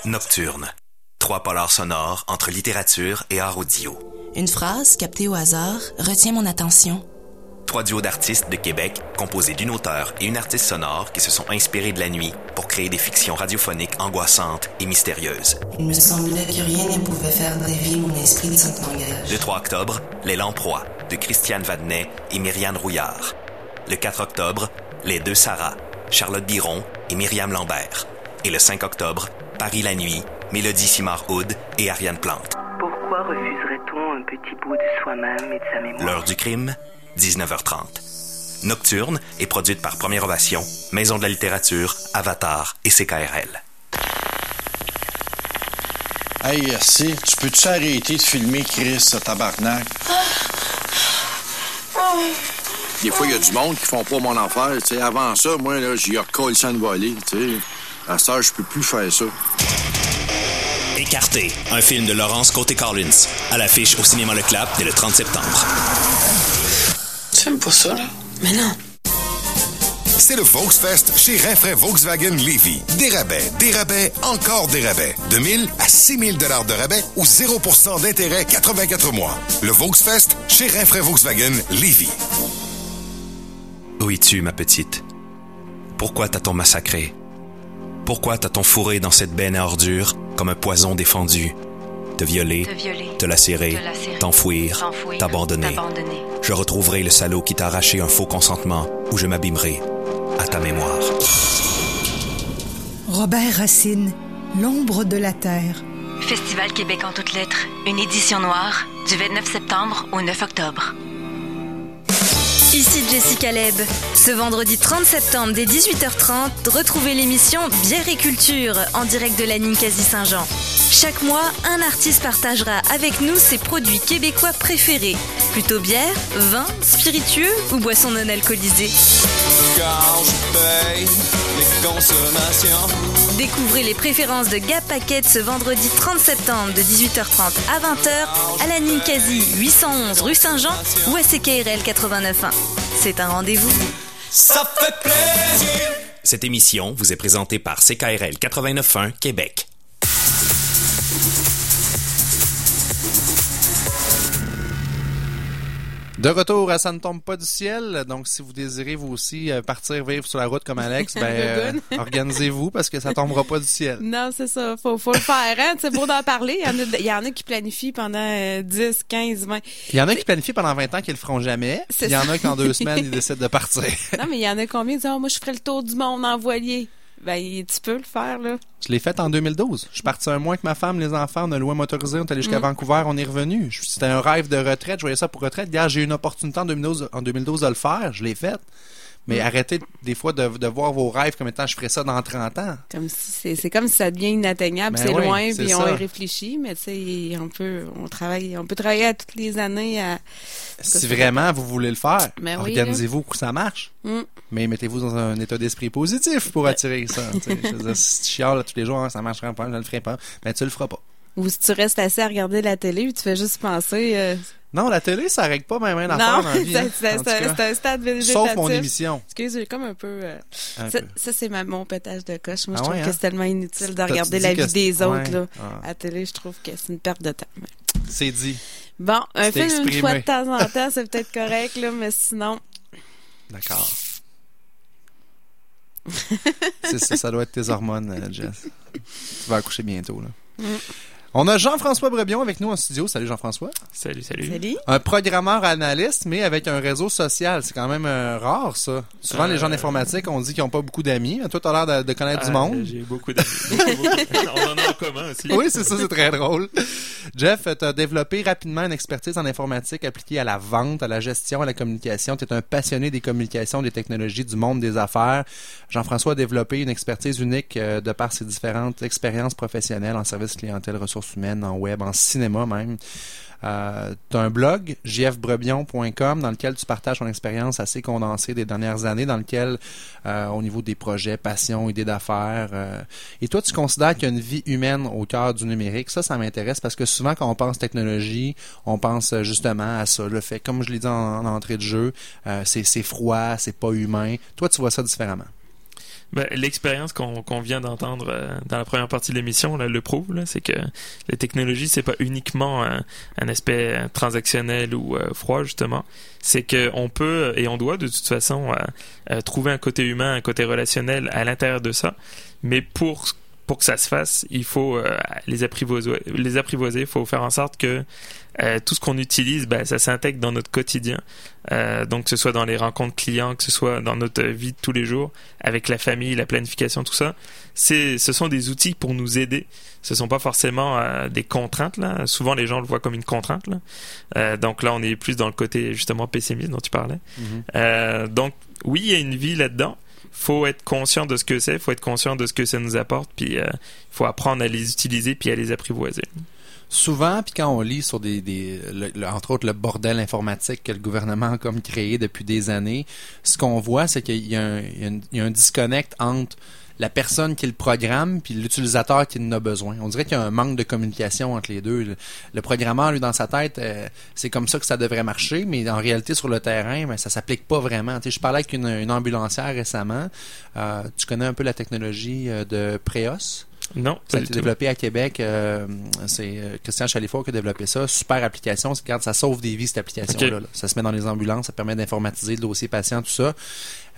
Nocturne. Trois polars sonores entre littérature et art audio. Une phrase captée au hasard retient mon attention. Trois duos d'artistes de Québec composés d'une auteure et une artiste sonore qui se sont inspirés de la nuit pour créer des fictions radiophoniques angoissantes et mystérieuses. Il me semblait que rien ne pouvait faire dévier mon esprit de cet langage. Le 3 octobre, Les Lamproies de Christiane Vadnet et Myriane Rouillard. Le 4 octobre, Les Deux Sarah, Charlotte Biron et Myriam Lambert. Et le 5 octobre, Paris la nuit, Mélodie Simard-Houd et Ariane Plante. Pourquoi refuserait-on un petit bout de soi-même et de sa mémoire? L'heure du crime, 19h30. Nocturne est produite par Première Ovation, Maison de la littérature, Avatar et CKRL. Hey, si, tu peux-tu arrêter de filmer Chris, ce tabarnak? Des fois, il y a du monde qui font pas mon affaire. Tu sais, avant ça, moi, là, j'y recolle sans voler. Tu sais, à ça, je peux plus faire ça. Écarté, un film de Laurence Côté-Collins, à l'affiche au cinéma Le Clap dès le 30 septembre. Tu aimes pas ça, là? Mais non. C'est le Volksfest chez Rinfraie Volkswagen Levy. Des rabais, des rabais, encore des rabais. De 1000 à 6000 dollars de rabais ou 0% d'intérêt 84 mois. Le Volksfest chez Rinfraie Volkswagen Levy. Où es-tu, ma petite? Pourquoi t'as-t-on massacré? Pourquoi t'as-t-on fourré dans cette benne à ordures comme un poison défendu? Te violer, Te violer, te lacérer, te lacérer, t'enfouir, t'abandonner. Je retrouverai le salaud qui t'a arraché un faux consentement ou je m'abîmerai à ta mémoire. Robert Racine, L'ombre de la terre. Festival Québec en toutes lettres, une édition noire, du 29 septembre au 9 octobre. Ici Jessica Leb. Ce vendredi 30 septembre dès 18h30, retrouvez l'émission Bière et Culture en direct de la Ninkasi Saint-Jean. Chaque mois, un artiste partagera avec nous ses produits québécois préférés. Plutôt bière, vin, spiritueux ou boissons non alcoolisées. Car je paye les consommations. Découvrez les préférences de Gap Paquette ce vendredi 30 septembre de 18h30 à 20h à la Ninkasi 811 rue Saint-Jean ou à CKRL 89.1. C'est un rendez-vous. Ça fait plaisir. Cette émission vous est présentée par CKRL 89.1 Québec. De retour à Ça ne tombe pas du ciel. Donc, si vous désirez vous aussi euh, partir vivre sur la route comme Alex, ben, euh, organisez-vous parce que ça tombera pas du ciel. Non, c'est ça. Faut, faut le faire. Hein? C'est beau d'en parler. Il y, en a, il y en a qui planifient pendant euh, 10, 15, 20. Il y en a qui planifient pendant 20 ans qu'ils le feront jamais. Il y en a qui en deux semaines, ils décident de partir. Non, mais il y en a combien qui disent, Ah, moi, je ferais le tour du monde en voilier. Ben, tu peux le faire, là. Je l'ai fait en 2012. Je suis parti un mois avec ma femme, les enfants, on a loué motorisé, on est allé jusqu'à Mm. Vancouver, on est revenu. C'était un rêve de retraite, je voyais ça pour retraite. Gars, j'ai eu une opportunité en 2012, en 2012 de le faire, je l'ai fait. Mais Mm. arrêtez des fois de, de voir vos rêves comme étant je ferais ça dans 30 ans. Comme si c'est, c'est comme si ça devient inatteignable, Ben c'est oui, loin, puis on y réfléchit, mais tu sais, on peut, on travaille, on peut travailler à toutes les années à. Si vraiment vous voulez le faire, Ben oui, organisez-vous pour que ça marche. Mm. Mais mettez-vous dans un état d'esprit positif pour attirer ça. dire, si tu chiales tous les jours, Ah, ça marchera pas, je le ferai pas, ben tu le feras pas. Ou si tu restes assis à regarder la télé, tu fais juste penser. euh, Non, la télé, ça règle pas même un non, affaire dans la vie. c'est, hein. c'est- un stade végétatif. Sauf mon émission. Excuse, j'ai comme un peu. euh, Un ça, ça, c'est ma, mon pétage de coche. Moi, Ah je trouve ouais, que hein? c'est tellement inutile de regarder la vie des autres. ouais. Là. Ah. À la télé, je trouve que c'est une perte de temps. C'est dit. Bon, un film une fois de temps en temps, c'est peut-être correct, là, mais sinon. D'accord. Ça doit être tes hormones, euh, Jess. Tu vas accoucher bientôt. Là. Mm. On a Jean-François Brebion avec nous en studio. Salut Jean-François. Salut, salut. Salut. Un programmeur analyste, mais avec un réseau social. C'est quand même euh, rare, ça. Souvent, les gens Euh, d'informatique, on dit qu'ils n'ont pas beaucoup d'amis. Toi, tu as l'air de, de connaître Ah, du monde. J'ai beaucoup d'amis. Beaucoup, beaucoup. On en a en commun aussi. Oui, c'est ça, c'est très drôle. Jeff, tu as développé rapidement une expertise en informatique appliquée à la vente, à la gestion, à la communication. Tu es un passionné des communications, des technologies, du monde des affaires. Jean-François a développé une expertise unique euh, de par ses différentes expériences professionnelles en service clientèle, ressources humaines, en web, en cinéma même. Euh, tu as un blog, jfbrebion.com, dans lequel tu partages ton expérience assez condensée des dernières années, dans lequel, euh, au niveau des projets, passion, idées d'affaires, euh, et toi, tu considères qu'il y a une vie humaine au cœur du numérique. Ça, ça m'intéresse parce que souvent, quand on pense technologie, on pense justement à ça. Le fait, comme je l'ai dit en, en entrée de jeu, c'est froid, c'est pas humain. Toi, tu vois ça différemment. Ben, L'expérience qu'on vient d'entendre euh, dans la première partie de l'émission le prouve, c'est que la technologie, c'est pas uniquement un, un aspect euh, transactionnel ou euh, froid, justement. C'est qu'on peut et on doit de toute façon euh, euh, trouver un côté humain, un côté relationnel à l'intérieur de ça. Mais pour pour que ça se fasse, il faut euh, les apprivoiser. Les apprivoiser. Il faut faire en sorte que euh, tout ce qu'on utilise, ben, ça s'intègre dans notre quotidien. Euh, donc, que ce soit dans les rencontres clients, que ce soit dans notre vie de tous les jours, avec la famille, la planification, tout ça. C'est, ce sont des outils pour nous aider. Ce sont pas forcément euh, des contraintes. Là. Souvent, les gens le voient comme une contrainte. Là. Donc là, on est plus dans le côté justement pessimiste dont tu parlais. Mhm. Donc, oui, il y a une vie là-dedans. Faut être conscient de ce que c'est. Faut être conscient de ce que ça nous apporte. Puis, il faut apprendre à les utiliser puis à les apprivoiser. Souvent, puis quand on lit sur des, des entre autres le bordel informatique que le gouvernement a comme créé depuis des années, ce qu'on voit, c'est qu'il y, a un- il y y a un disconnect entre la personne qui le programme puis l'utilisateur qui en a besoin. On dirait qu'il y a un manque de communication entre les deux. Le, programmeur, lui, dans sa tête, euh, c'est comme ça que ça devrait marcher, mais en réalité, sur le terrain, ben, ça s'applique pas vraiment. Tu sais, je parlais avec une, une ambulancière récemment. Euh, tu connais un peu la technologie euh, de Préos? Non, Ça a été développé à Québec. euh, c'est euh, Christian Chalifour qui a développé ça. Super application. C'est- Regarde, ça sauve des vies, cette application-là. Ça se met dans les ambulances, ça permet d'informatiser le dossier patient, tout ça.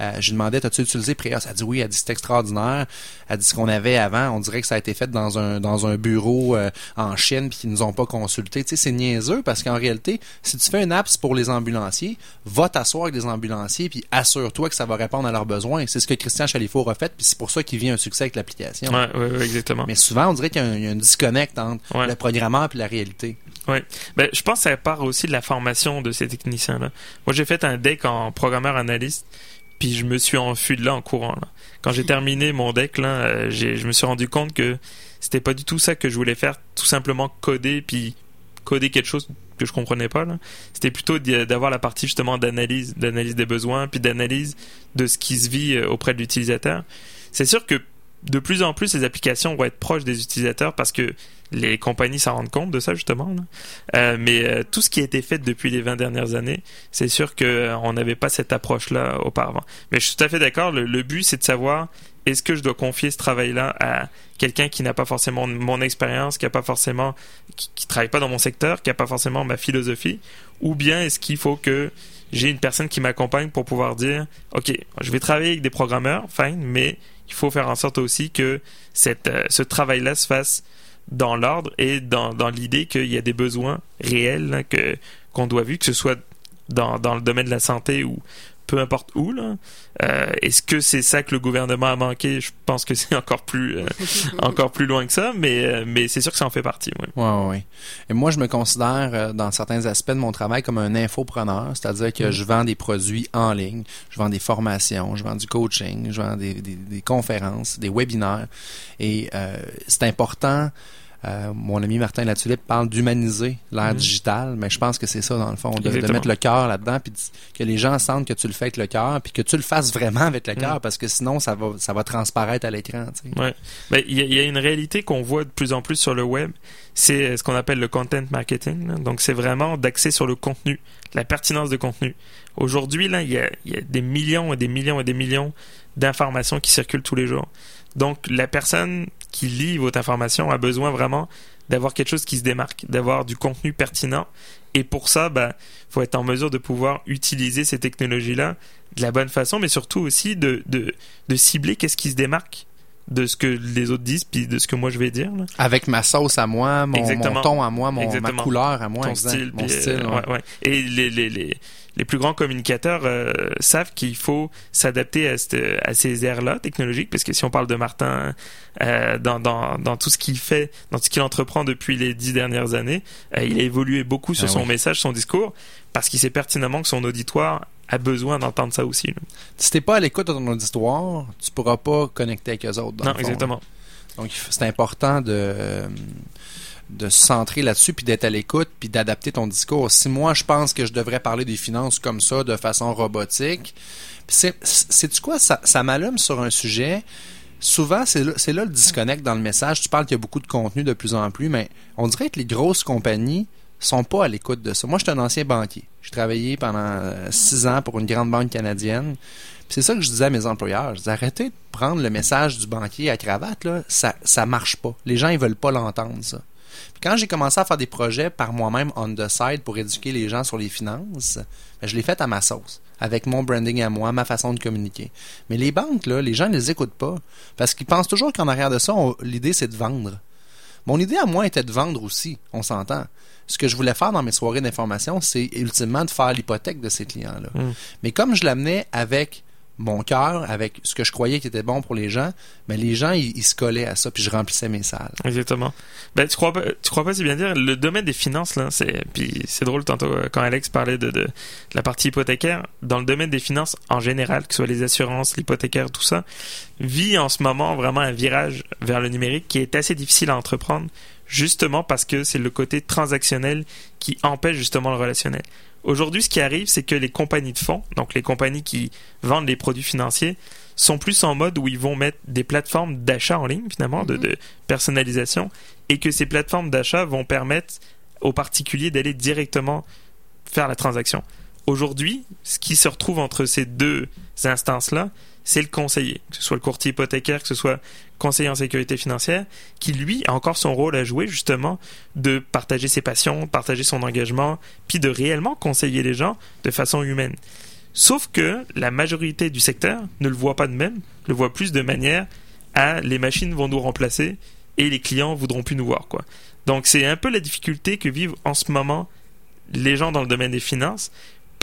Euh, je lui demandais, as-tu utilisé Prias? Elle a dit oui, elle dit c'est extraordinaire. Elle dit ce qu'on avait avant, on dirait que ça a été fait dans un dans un bureau euh, en Chine puis qu'ils nous ont pas consulté. Tu sais, c'est niaiseux parce qu'en réalité, si tu fais une app c'est pour les ambulanciers, va t'asseoir avec des ambulanciers puis assure-toi que ça va répondre à leurs besoins. C'est ce que Christian Chalifour a fait puis c'est pour ça qu'il vient un succès avec l'application. Ouais, ouais, ouais, exactement. Mais souvent, on dirait qu'il y a un, il y a un disconnect entre le programmeur et la réalité. Oui. Ben, je pense que ça part aussi de la formation de ces techniciens-là. Moi, j'ai fait un deck en programmeur analyste, puis je me suis enfui de là en courant. Quand j'ai terminé mon deck, euh, je me suis rendu compte que c'était pas du tout ça que je voulais faire, tout simplement coder, puis coder quelque chose que je comprenais pas. C'était plutôt d'avoir la partie justement d'analyse, d'analyse des besoins, puis d'analyse de ce qui se vit euh, auprès de l'utilisateur. C'est sûr que de plus en plus, les applications vont être proches des utilisateurs parce que les compagnies s'en rendent compte de ça justement. Euh, mais euh, tout ce qui a été fait depuis les 20 dernières années, c'est sûr que euh, n'avait pas cette approche-là auparavant. Mais je suis tout à fait d'accord. Le, but, c'est de savoir est-ce que je dois confier ce travail-là à quelqu'un qui n'a pas forcément mon expérience, qui a pas forcément, qui, travaille pas dans mon secteur, qui a pas forcément ma philosophie, ou bien est-ce qu'il faut que j'ai une personne qui m'accompagne pour pouvoir dire, ok, je vais travailler avec des programmeurs, fine, mais il faut faire en sorte aussi que cette, ce travail-là se fasse dans l'ordre et dans, dans l'idée qu'il y a des besoins réels que qu'on doit vu que ce soit dans le domaine de la santé ou peu importe où là. Euh, est-ce que c'est ça que le gouvernement a manqué? Je pense que c'est encore plus euh, encore plus loin que ça mais euh, mais c'est sûr que ça en fait partie oui. Ouais, ouais, ouais. Et moi, je me considère, euh, dans certains aspects de mon travail, comme un infopreneur, c'est-à-dire que Mm. je vends des produits en ligne, je vends des formations, je vends du coaching, je vends des, des, des conférences, des webinaires. Et euh, c'est important. Euh, mon ami Martin Latulippe parle d'humaniser l'ère Mm. digitale, mais je pense que c'est ça dans le fond, de, mettre le cœur là-dedans, puis que les gens sentent que tu le fais avec le cœur, puis que tu le fasses vraiment avec le cœur, Mm. parce que sinon ça va ça va transparaître à l'écran. Ouais. Ben, il y, a- il y a une réalité qu'on voit de plus en plus sur le web, c'est euh, ce qu'on appelle le content marketing. là. Donc, c'est vraiment d'axer sur le contenu, la pertinence de contenu. Aujourd'hui, là, il y a, il y a des millions et des millions et des millions d'informations qui circulent tous les jours. Donc, la personne qui lit votre information a besoin vraiment d'avoir quelque chose qui se démarque, d'avoir du contenu pertinent. Et pour ça, ben, faut être en mesure de pouvoir utiliser ces technologies-là de la bonne façon, mais surtout aussi de cibler qu'est-ce qui se démarque de ce que les autres disent puis de ce que moi je vais dire là. Avec ma sauce à moi, mon, ton à moi, mon, ma couleur à moi, Ton exact. style, mon euh, style. ouais. ouais, ouais. et les, les, les, les plus grands communicateurs euh, savent qu'il faut s'adapter à, à ces aires-là technologiques parce que si on parle de Martin euh, dans, dans, dans tout ce qu'il fait dans tout ce qu'il entreprend depuis les dix dernières années euh, il a évolué beaucoup sur Ah son oui. message son discours parce qu'il sait pertinemment que son auditoire a besoin d'entendre ça aussi là. Si t'es pas à l'écoute de ton auditoire, tu pourras pas connecter avec eux autres. dans non le fond, exactement là. Donc, c'est important de, euh, de se centrer là-dessus, puis d'être à l'écoute, puis d'adapter ton discours. Si moi, je pense que je devrais parler des finances comme ça, de façon robotique, puis c'est, c'est quoi, ça, ça m'allume sur un sujet. Souvent, c'est là, c'est là le disconnect dans le message. Tu parles qu'il y a beaucoup de contenu de plus en plus, mais on dirait que les grosses compagnies sont pas à l'écoute de ça. Moi, je suis un ancien banquier. J'ai travaillé pendant euh, six ans pour une grande banque canadienne. C'est ça que je disais à mes employeurs. Je disais, arrêtez de prendre le message du banquier à cravate. Ça, ça marche pas. Les gens, ils veulent pas l'entendre, quand j'ai commencé à faire des projets par moi-même on the side pour éduquer les gens sur les finances, ben, je l'ai fait à ma sauce, avec mon branding à moi, ma façon de communiquer. Mais les banques, là, les gens ne les écoutent pas. Parce qu'ils pensent toujours qu'en arrière de ça, l'idée, c'est de vendre. Mon idée à moi était de vendre aussi, on s'entend. Ce que je voulais faire dans mes soirées d'information, c'est ultimement de faire l'hypothèque de ces clients-là. Mm. Mais comme je l'amenais avec mon cœur, avec ce que je croyais qui était bon pour les gens, mais les gens, ils, ils se collaient à ça, puis je remplissais mes salles. Exactement. Ben, tu crois pas, tu crois pas si bien dire, le domaine des finances, là, c'est, puis c'est drôle tantôt, euh, quand Alex parlait de, de, de la partie hypothécaire, dans le domaine des finances en général, que ce soit les assurances, l'hypothécaire, tout ça, vit en ce moment vraiment un virage vers le numérique qui est assez difficile à entreprendre, justement parce que c'est le côté transactionnel qui empêche justement le relationnel. Aujourd'hui, ce qui arrive, c'est que les compagnies de fonds, donc les compagnies qui vendent les produits financiers, sont plus en mode où ils vont mettre des plateformes d'achat en ligne, finalement, de, de personnalisation, et que ces plateformes d'achat vont permettre aux particuliers d'aller directement faire la transaction. Aujourd'hui, ce qui se retrouve entre ces deux instances-là, c'est le conseiller, que ce soit le courtier hypothécaire, que ce soit conseiller en sécurité financière, qui lui a encore son rôle à jouer justement de partager ses passions, partager son engagement, puis de réellement conseiller les gens de façon humaine. Sauf que la majorité du secteur ne le voit pas de même, le voit plus de manière à les machines vont nous remplacer et les clients voudront plus nous voir. Donc c'est un peu la difficulté que vivent en ce moment les gens dans le domaine des finances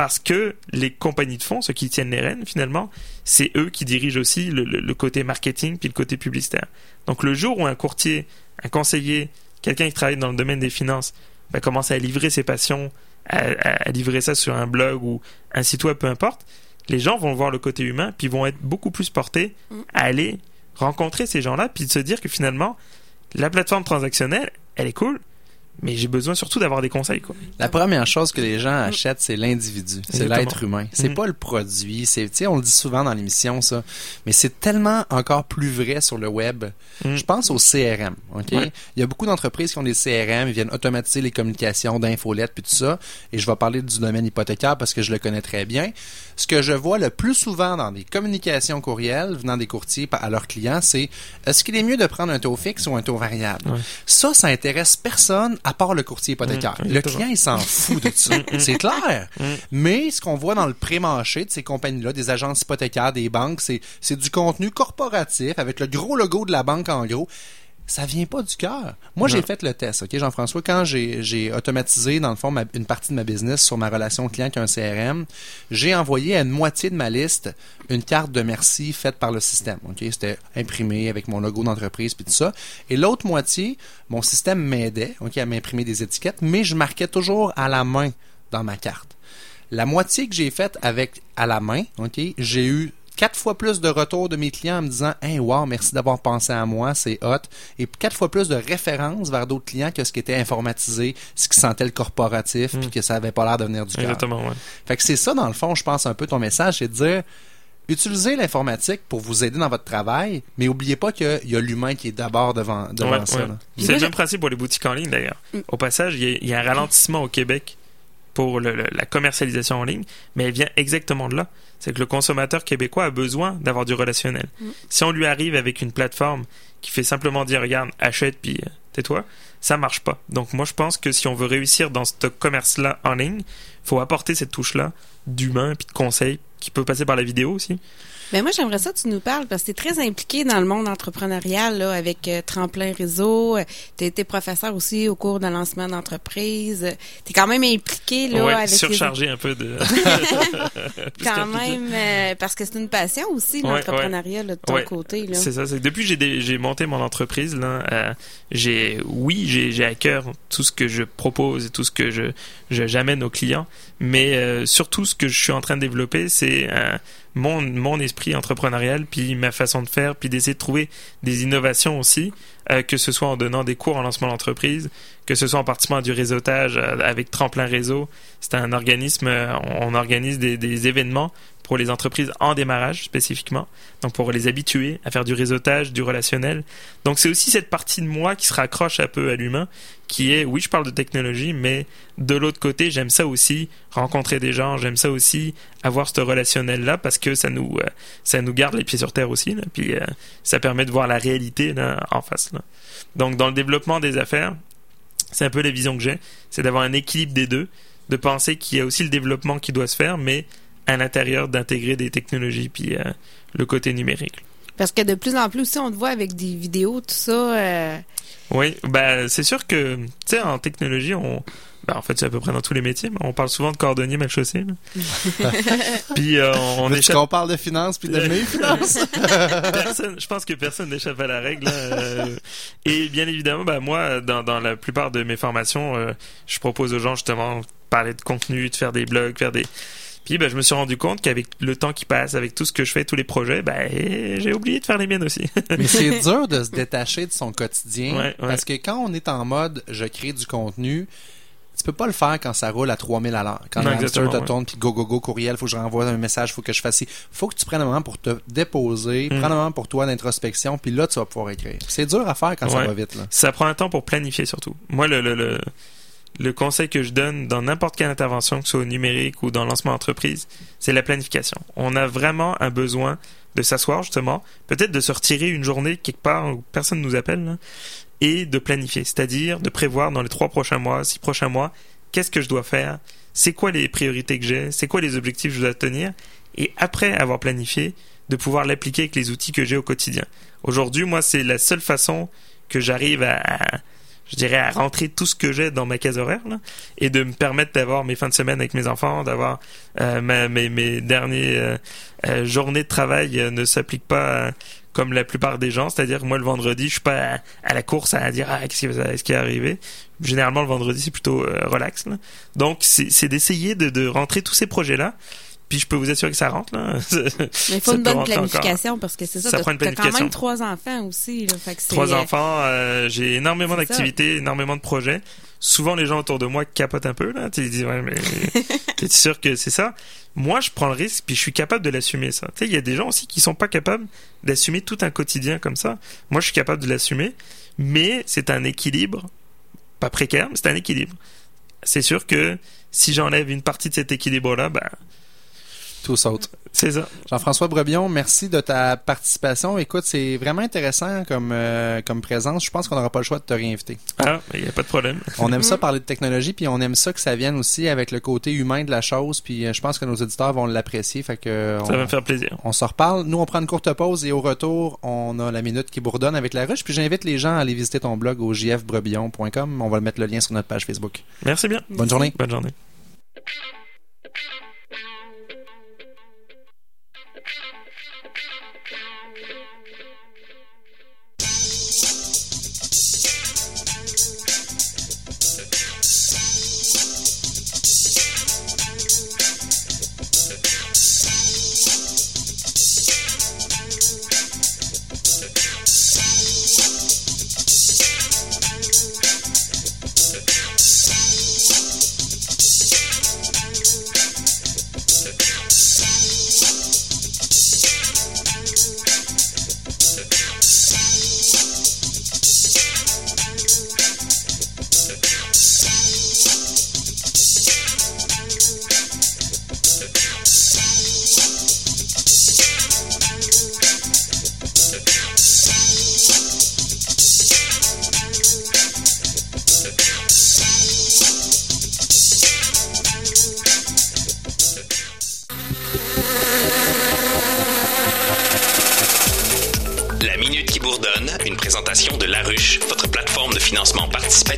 parce que les compagnies de fonds, ceux qui tiennent les rênes finalement, c'est eux qui dirigent aussi le, le- le côté marketing puis le côté publicitaire. Donc le jour où un courtier, un conseiller, quelqu'un qui travaille dans le domaine des finances va commencer à livrer ses passions, à, à- à livrer ça sur un blog ou un site web, peu importe, les gens vont voir le côté humain puis vont être beaucoup plus portés à aller rencontrer ces gens-là puis de se dire que finalement la plateforme transactionnelle, elle est cool, mais j'ai besoin surtout d'avoir des conseils quoi. La première chose que les gens achètent, c'est l'individu, c'est l'être humain. C'est Mhm. pas le produit. C'est, tu sais, on le dit souvent dans l'émission ça, mais c'est tellement encore plus vrai sur le web. Je pense au CRM. Ok, Ouais. il y a beaucoup d'entreprises qui ont des CRM, ils viennent automatiser les communications d'infolettes puis tout ça. Et je vais parler du domaine hypothécaire parce que je le connais très bien. Ce que je vois le plus souvent dans des communications courriels venant des courtiers à leurs clients, c'est est-ce qu'il est mieux de prendre un taux fixe ou un taux variable? Ça, ça intéresse personne à part le courtier hypothécaire. Mm, le exactement. client, il s'en fout de ça. Mm, mm. c'est clair. Mm. Mais ce qu'on voit dans le pré-marché de ces compagnies-là, des agences hypothécaires, des banques, c'est du contenu corporatif avec le gros logo de la banque en gros. Ça vient pas du cœur. Moi, j'ai fait le test, OK, Jean-François, quand j'ai, automatisé, dans le fond, ma- une partie de ma business sur ma relation client qui a un CRM, j'ai envoyé à une moitié de ma liste une carte de merci faite par le système, OK? C'était imprimé avec mon logo d'entreprise puis tout ça. Et l'autre moitié, mon système m'aidait, OK, à m'imprimer des étiquettes, mais je marquais toujours à la main dans ma carte. La moitié que j'ai faite avec à la main, OK, j'ai eu quatre fois plus de retours de mes clients en me disant Hey, wow, merci d'avoir pensé à moi, c'est hot. Et quatre fois plus de références vers d'autres clients que ce qui était informatisé, ce qui sentait le corporatif, puis que ça avait pas l'air de venir du cœur. Exactement, ouais. Fait que c'est ça, dans le fond, je pense un peu ton message, c'est de dire utilisez l'informatique pour vous aider dans votre travail, mais oubliez pas qu'il y a l'humain qui est d'abord devant, devant Ouais, ça. ouais. C'est le même principe pour les boutiques en ligne d'ailleurs. Au passage, il y, a- il y a un ralentissement au Québec pour le- le- la commercialisation en ligne, mais elle vient exactement de là. C'est que le consommateur québécois a besoin d'avoir du relationnel. Mm. Si on lui arrive avec une plateforme qui fait simplement dire regarde, achète puis euh, tais-toi, ça marche pas. Donc moi je pense que si on veut réussir dans ce commerce-là en ligne, faut apporter cette touche-là d'humain puis de conseil qui peut passer par la vidéo aussi. Ben moi, j'aimerais ça que tu nous parles parce que tu es très impliqué dans le monde entrepreneurial là, avec euh, Tremplin Réseau. Tu as été professeur aussi au cours d'un lancement d'entreprise. Tu es quand même impliqué là, ouais, avec les- surchargé un peu de. Quand même euh, parce que c'est une passion aussi Ouais, l'entrepreneuriat là, de ton Ouais. côté là. C'est ça. C'est que depuis que j'ai monté mon entreprise là, euh, j'ai oui j'ai à cœur tout ce que je propose et tout ce que je je- j'amène aux clients, mais euh, surtout ce que je suis en train de développer, c'est euh, mon mon esprit entrepreneurial puis ma façon de faire puis d'essayer de trouver des innovations aussi, euh, que ce soit en donnant des cours en lancement d'entreprise, que ce soit en participant à du réseautage euh, avec Tremplin Réseau. C'est un organisme, euh, on, organise des, des événements pour les entreprises en démarrage spécifiquement, donc pour les habituer à faire du réseautage, du relationnel. Donc c'est aussi cette partie de moi qui se raccroche un peu à l'humain, qui est, oui, je parle de technologie, mais de l'autre côté, j'aime ça aussi, rencontrer des gens, j'aime ça aussi, avoir ce relationnel-là, parce que ça nous, euh, ça nous garde les pieds sur terre aussi, là, puis euh, ça permet de voir la réalité là, en face. Donc dans le développement des affaires, c'est un peu la vision que j'ai, c'est d'avoir un équilibre des deux, de penser qu'il y a aussi le développement qui doit se faire, mais à l'intérieur d'intégrer des technologies puis euh, le côté numérique. Parce que de plus en plus aussi on te voit avec des vidéos tout ça euh, Oui, bah c'est sûr que tu sais en technologie on bah, en fait c'est à peu près dans tous les métiers, mais on parle souvent de cordonnier mal chaussé. là. puis euh, on, échappe qu'on parle de finances puis de finances? personne, je pense que personne n'échappe à la règle. euh, et bien évidemment, bah, moi, dans, dans la plupart de mes formations, euh, je propose aux gens justement de parler de contenu, de faire des blogs, faire des. Puis bah, je me suis rendu compte qu'avec le temps qui passe, avec tout ce que je fais, tous les projets, bah, j'ai oublié de faire les miennes aussi. Mais c'est dur de se détacher de son quotidien Ouais, ouais. parce que quand on est en mode je crée du contenu, tu peux pas le faire quand ça roule à 3000 à l'heure. Quand Non, le hamster te ouais. tourne puis go go go courriel, faut que je renvoie un message, faut que je fasse ci. Faut que tu prennes un moment pour te déposer, Mm. prendre un moment pour toi d'introspection, puis là tu vas pouvoir écrire. C'est dur à faire quand ça va vite là. Ça prend un temps pour planifier surtout. Moi, le, le, le, le conseil que je donne dans n'importe quelle intervention, que ce soit au numérique ou dans le lancement d'entreprise, c'est la planification. On a vraiment un besoin de s'asseoir justement, peut-être de se retirer une journée quelque part où personne ne nous appelle, et de planifier, c'est-à-dire de prévoir dans les trois prochains mois, six prochains mois, qu'est-ce que je dois faire, c'est quoi les priorités que j'ai, c'est quoi les objectifs que je dois tenir, et après avoir planifié, de pouvoir l'appliquer avec les outils que j'ai au quotidien. Aujourd'hui, moi, c'est la seule façon que j'arrive à, je dirais, à rentrer tout ce que j'ai dans ma case horaire, là, et de me permettre d'avoir mes fins de semaine avec mes enfants, d'avoir euh, mes, mes dernières euh, euh, journées de travail euh, ne s'appliquent pas euh, comme la plupart des gens, c'est-à-dire moi le vendredi, je suis pas à, la course à dire ah qu'est-ce qui, est arrivé. Généralement le vendredi c'est plutôt euh, relax. là. Donc c'est c'est d'essayer de, de rentrer tous ces projets là. Puis je peux vous assurer que ça rentre là. Mais il faut une bonne planification parce que c'est ça. Ça prend une t'as quand planification. même trois enfants aussi. Là, fait que Trois enfants, euh, j'ai énormément d'activités, énormément de projets. Souvent, les gens autour de moi capotent un peu. Là. Tu disent, ouais, mais t'es sûr que c'est ça? Moi, je prends le risque, puis je suis capable de l'assumer, ça. Tu sais, il y a des gens aussi qui sont pas capables d'assumer tout un quotidien comme ça. Moi, je suis capable de l'assumer, mais c'est un équilibre, pas précaire, mais c'est un équilibre. C'est sûr que si j'enlève une partie de cet équilibre-là, ben, Tout saute. C'est ça. Jean-François Brebillon, merci de ta participation. Écoute, c'est vraiment intéressant comme, euh, comme présence. Je pense qu'on n'aura pas le choix de te réinviter. ah, il n'y a pas de problème. On aime ça parler de technologie, puis on aime ça que ça vienne aussi avec le côté humain de la chose. Puis euh, je pense que nos auditeurs vont l'apprécier. Fait que Ça va me faire plaisir. on se reparle. Nous, on prend une courte pause et au retour, on a la minute qui bourdonne avec la ruche. Puis j'invite les gens à aller visiter ton blog au jfbrebillon.com. On va le mettre le lien sur notre page Facebook. Merci bien. Bonne journée. Bonne journée.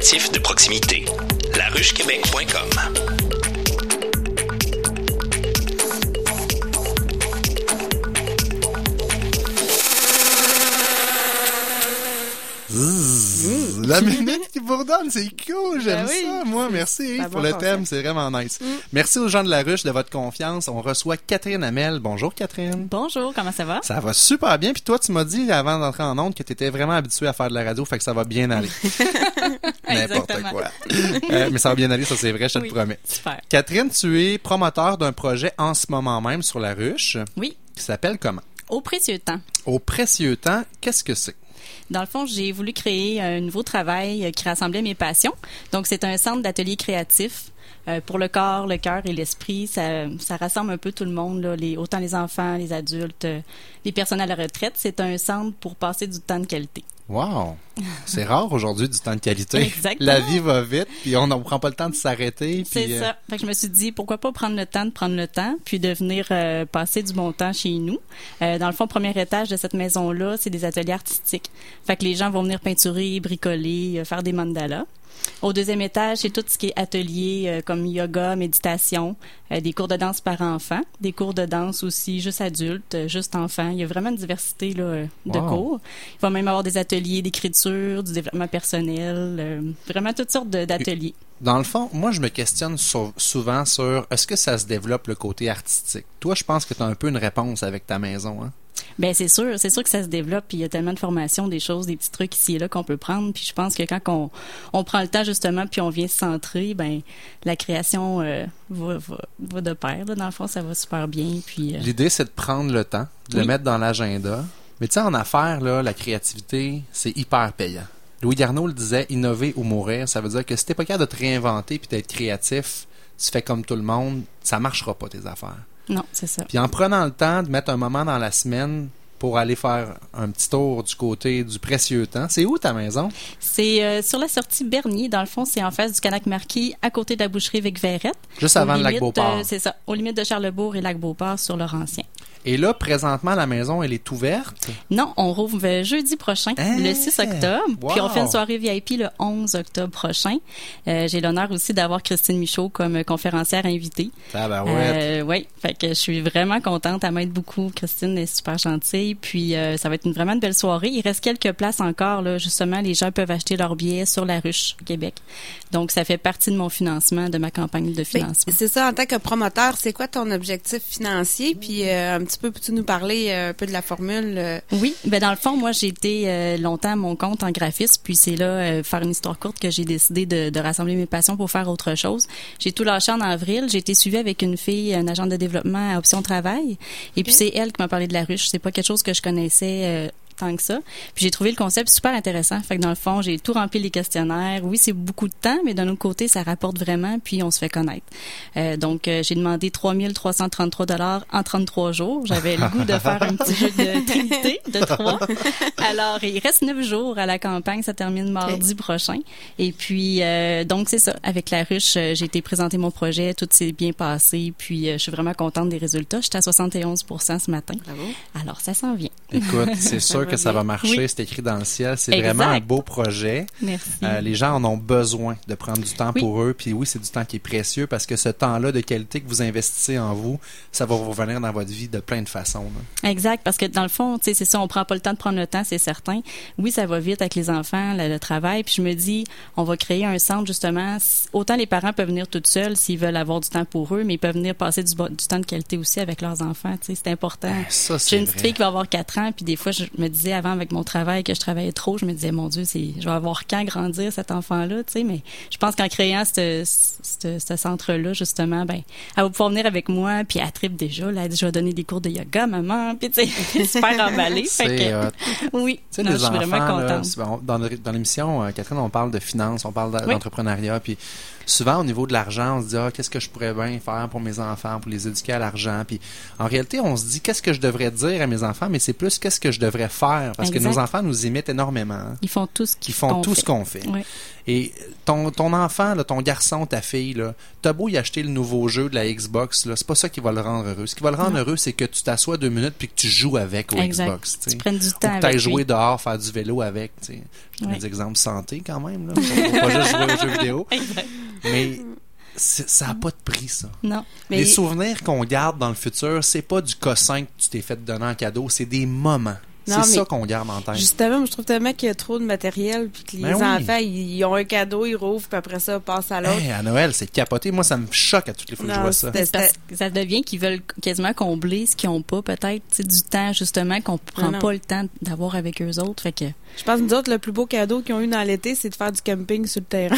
De proximité. laruchequebec.com. La minute qui bourdonne, c'est cool, j'aime Ben oui. ça. Moi, merci Yves, pour bon le concept. thème, c'est vraiment nice. Merci aux gens de la ruche de votre confiance. On reçoit Catherine Hamel. Bonjour Catherine. Bonjour, comment ça va? Ça va super bien. Puis toi, tu m'as dit avant d'entrer en onde que tu étais vraiment habitué à faire de la radio, fait que ça va bien aller. N'importe quoi. Euh, mais ça va bien aller, ça c'est vrai, je te Oui, le promets. Super. Catherine, tu es promoteur d'un projet en ce moment même sur la ruche Oui, qui s'appelle comment? au précieux temps. Au précieux temps, qu'est-ce que c'est? Dans le fond, j'ai voulu créer un nouveau travail euh, qui rassemblait mes passions. Donc, c'est un centre d'ateliers créatifs euh, pour le corps, le cœur et l'esprit. Ça, ça rassemble un peu tout le monde, là, les, autant les enfants, les adultes, euh, les personnes à la retraite. C'est un centre pour passer du temps de qualité. Wow! C'est rare aujourd'hui du temps de qualité. Exactement. La vie va vite, puis on ne prend pas le temps de s'arrêter. C'est euh, ça. Fait que je me suis dit, pourquoi pas prendre le temps de prendre le temps, puis de venir euh, passer du bon temps chez nous. Euh, dans le fond, premier étage de cette maison-là, c'est des ateliers artistiques. Fait que les gens vont venir peinturer, bricoler, faire des mandalas. Au deuxième étage, c'est tout ce qui est atelier euh, comme yoga, méditation, euh, des cours de danse par enfants, des cours de danse aussi juste adultes, euh, juste enfants. Il y a vraiment une diversité là, de Wow. cours. Il va même avoir des ateliers d'écriture, du développement personnel, vraiment toutes sortes d'ateliers. Dans le fond, moi, je me questionne sur- souvent sur est-ce que ça se développe le côté artistique? Toi, je pense que tu as un peu une réponse avec ta maison. Hein? Ben c'est sûr, c'est sûr que ça se développe. Puis il y a tellement de formations, des choses, des petits trucs ici et là qu'on peut prendre. Puis je pense que quand on, on prend le temps justement, puis on vient se centrer, ben la création euh, va, va, va de pair. Là. Dans le fond, ça va super bien. Puis euh, L'idée, c'est de prendre le temps, de le mettre dans l'agenda. Mais tu sais, en affaires, là, la créativité, c'est hyper payant. Louis Garneau le disait, innover ou mourir, ça veut dire que si t'es pas capable de te réinventer puis d'être créatif, tu fais comme tout le monde, ça marchera pas tes affaires. Non, c'est ça. Puis en prenant le temps de mettre un moment dans la semaine pour aller faire un petit tour du côté du précieux temps. C'est où ta maison? C'est euh, sur la sortie Bernier. Dans le fond, c'est en face du Canac Marquis, à côté de la boucherie Vic Verrette. Juste avant le lac Beauport. euh, c'est ça, aux limites de Charlebourg et lac Beauport sur Laurentien. Et là, présentement, la maison, elle est ouverte? Non, on rouvre euh, jeudi prochain, le 6 octobre. Puis on Wow. fait une soirée VIP le 11 octobre prochain. Euh, J'ai l'honneur aussi d'avoir Christine Michaud comme conférencière invitée. Tabarouette. Euh, oui, fait que je suis vraiment contente. Elle m'aide beaucoup. Christine est super gentille. Puis euh, ça va être une, vraiment une belle soirée. Il reste quelques places encore. Là, justement, les gens peuvent acheter leurs billets sur la ruche au Québec. Donc ça fait partie de mon financement, de ma campagne de Ben, financement. c'est ça, en tant que promoteur, c'est quoi ton objectif financier? Puis euh, un petit peu, peux-tu nous parler euh, un peu de la formule? euh? Oui, ben dans le fond, moi j'ai été euh, longtemps à mon compte en graphisme, puis c'est là faire une histoire courte que j'ai décidé de, de rassembler mes passions pour faire autre chose. J'ai tout lâché en avril. J'ai été suivie avec une fille, un agent de développement à Option Travail, et puis c'est elle qui m'a parlé de la ruche. C'est pas quelque chose que je connaissais. Tant que ça. Puis j'ai trouvé le concept super intéressant. Fait que dans le fond, j'ai tout rempli les questionnaires. Oui, c'est beaucoup de temps, mais d'un autre côté, ça rapporte vraiment, puis on se fait connaître. Euh, donc, euh, j'ai demandé 3333 dollars en 33 jours. J'avais le goût de faire un petit jeu de trinité de trois. Alors, il reste neuf jours à la campagne. Ça termine mardi prochain. Et puis, euh, donc, c'est ça. Avec la ruche, euh, j'ai été présenter mon projet. Tout s'est bien passé. Puis, euh, je suis vraiment contente des résultats. J'étais à 71 ce matin. Alors, ça s'en vient. Écoute, c'est sûr que ça va marcher. Oui. C'est écrit dans le ciel. C'est vraiment un beau projet. Merci. Euh, les gens en ont besoin de prendre du temps pour eux. Puis oui, c'est du temps qui est précieux parce que ce temps-là de qualité que vous investissez en vous, ça va vous revenir dans votre vie de plein de façons. là. Exact, parce que dans le fond, c'est ça, on prend pas le temps de prendre le temps, c'est certain. Oui, ça va vite avec les enfants, le, le travail, puis je me dis, on va créer un centre justement. Autant les parents peuvent venir toutes seuls s'ils veulent avoir du temps pour eux, mais ils peuvent venir passer du, temps de qualité aussi avec leurs enfants. Tu sais, c'est important. Ah, ça, c'est J'ai une petite vrai. fille qui va avoir 4 ans, puis des fois, je me disais avant avec mon travail que je travaillais trop, je me disais, mon Dieu, c'est, je vais avoir quand grandir cet enfant-là, tu sais, mais je pense qu'en créant ce, ce, ce centre-là, justement, ben, elle va pouvoir venir avec moi, puis elle tripe déjà, là, elle dit, je vais donner des cours de yoga, maman, puis tu sais, super emballée. fait C'est que- hot. oui, non, les je suis enfants, vraiment contente. dans, l'émission, euh, Catherine, on parle de finances, on parle Oui. d'entrepreneuriat, puis souvent au niveau de l'argent, on se dit ah, qu'est-ce que je pourrais bien faire pour mes enfants, pour les éduquer à l'argent, puis en réalité, on se dit qu'est-ce que je devrais dire à mes enfants, mais c'est plus qu'est-ce que je devrais faire, parce que nos enfants nous imitent énormément. hein. Ils font tout ce Ils font tout ce qu'on fait. Oui. Et ton, ton enfant, là, ton garçon, ta fille, là, t'as beau y acheter le nouveau jeu de la Xbox, là, c'est pas ça qui va le rendre heureux. Ce qui va le rendre Non. heureux, c'est que tu t'assois deux minutes puis que tu joues avec au Exact. Xbox. Tu prennes du Ou temps que avec jouer lui. dehors, faire du vélo avec. tu sais. Je donne des exemples santé quand même. Là. Faut pas juste jouer aux jeux vidéo. Exact. Mais ça n'a pas de prix, ça. Non. Mais- Les souvenirs qu'on garde dans le futur, c'est pas du cossin que tu t'es fait donner en cadeau, c'est des moments. Non, C'est ça qu'on garde en tête. Justement, je trouve tellement qu'il y a trop de matériel, puis que les Ben oui. enfants, ils, ils ont un cadeau, ils rouvrent, puis après ça, ils passent à l'autre. Hey, à Noël, c'est capoté. Moi, ça me choque à toutes les fois que je vois ça. parce que ça devient qu'ils veulent quasiment combler ce qu'ils n'ont pas, peut-être, tu sais, du temps, justement, qu'on prend Non, non. pas le temps d'avoir avec eux autres. Fait que, Je pense que nous autres, le plus beau cadeau qu'ils ont eu dans l'été, c'est de faire du camping sur le terrain.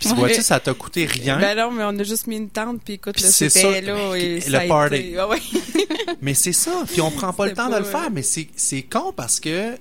Puis vois-tu, ça t'a coûté rien? Ben non, mais on a juste mis une tente, puis écoute, Puis c'est c'était ça, là. Et le ça party. été- ouais. Mais c'est ça. Puis on prend pas le temps de le faire. Mais c'est c'est con parce que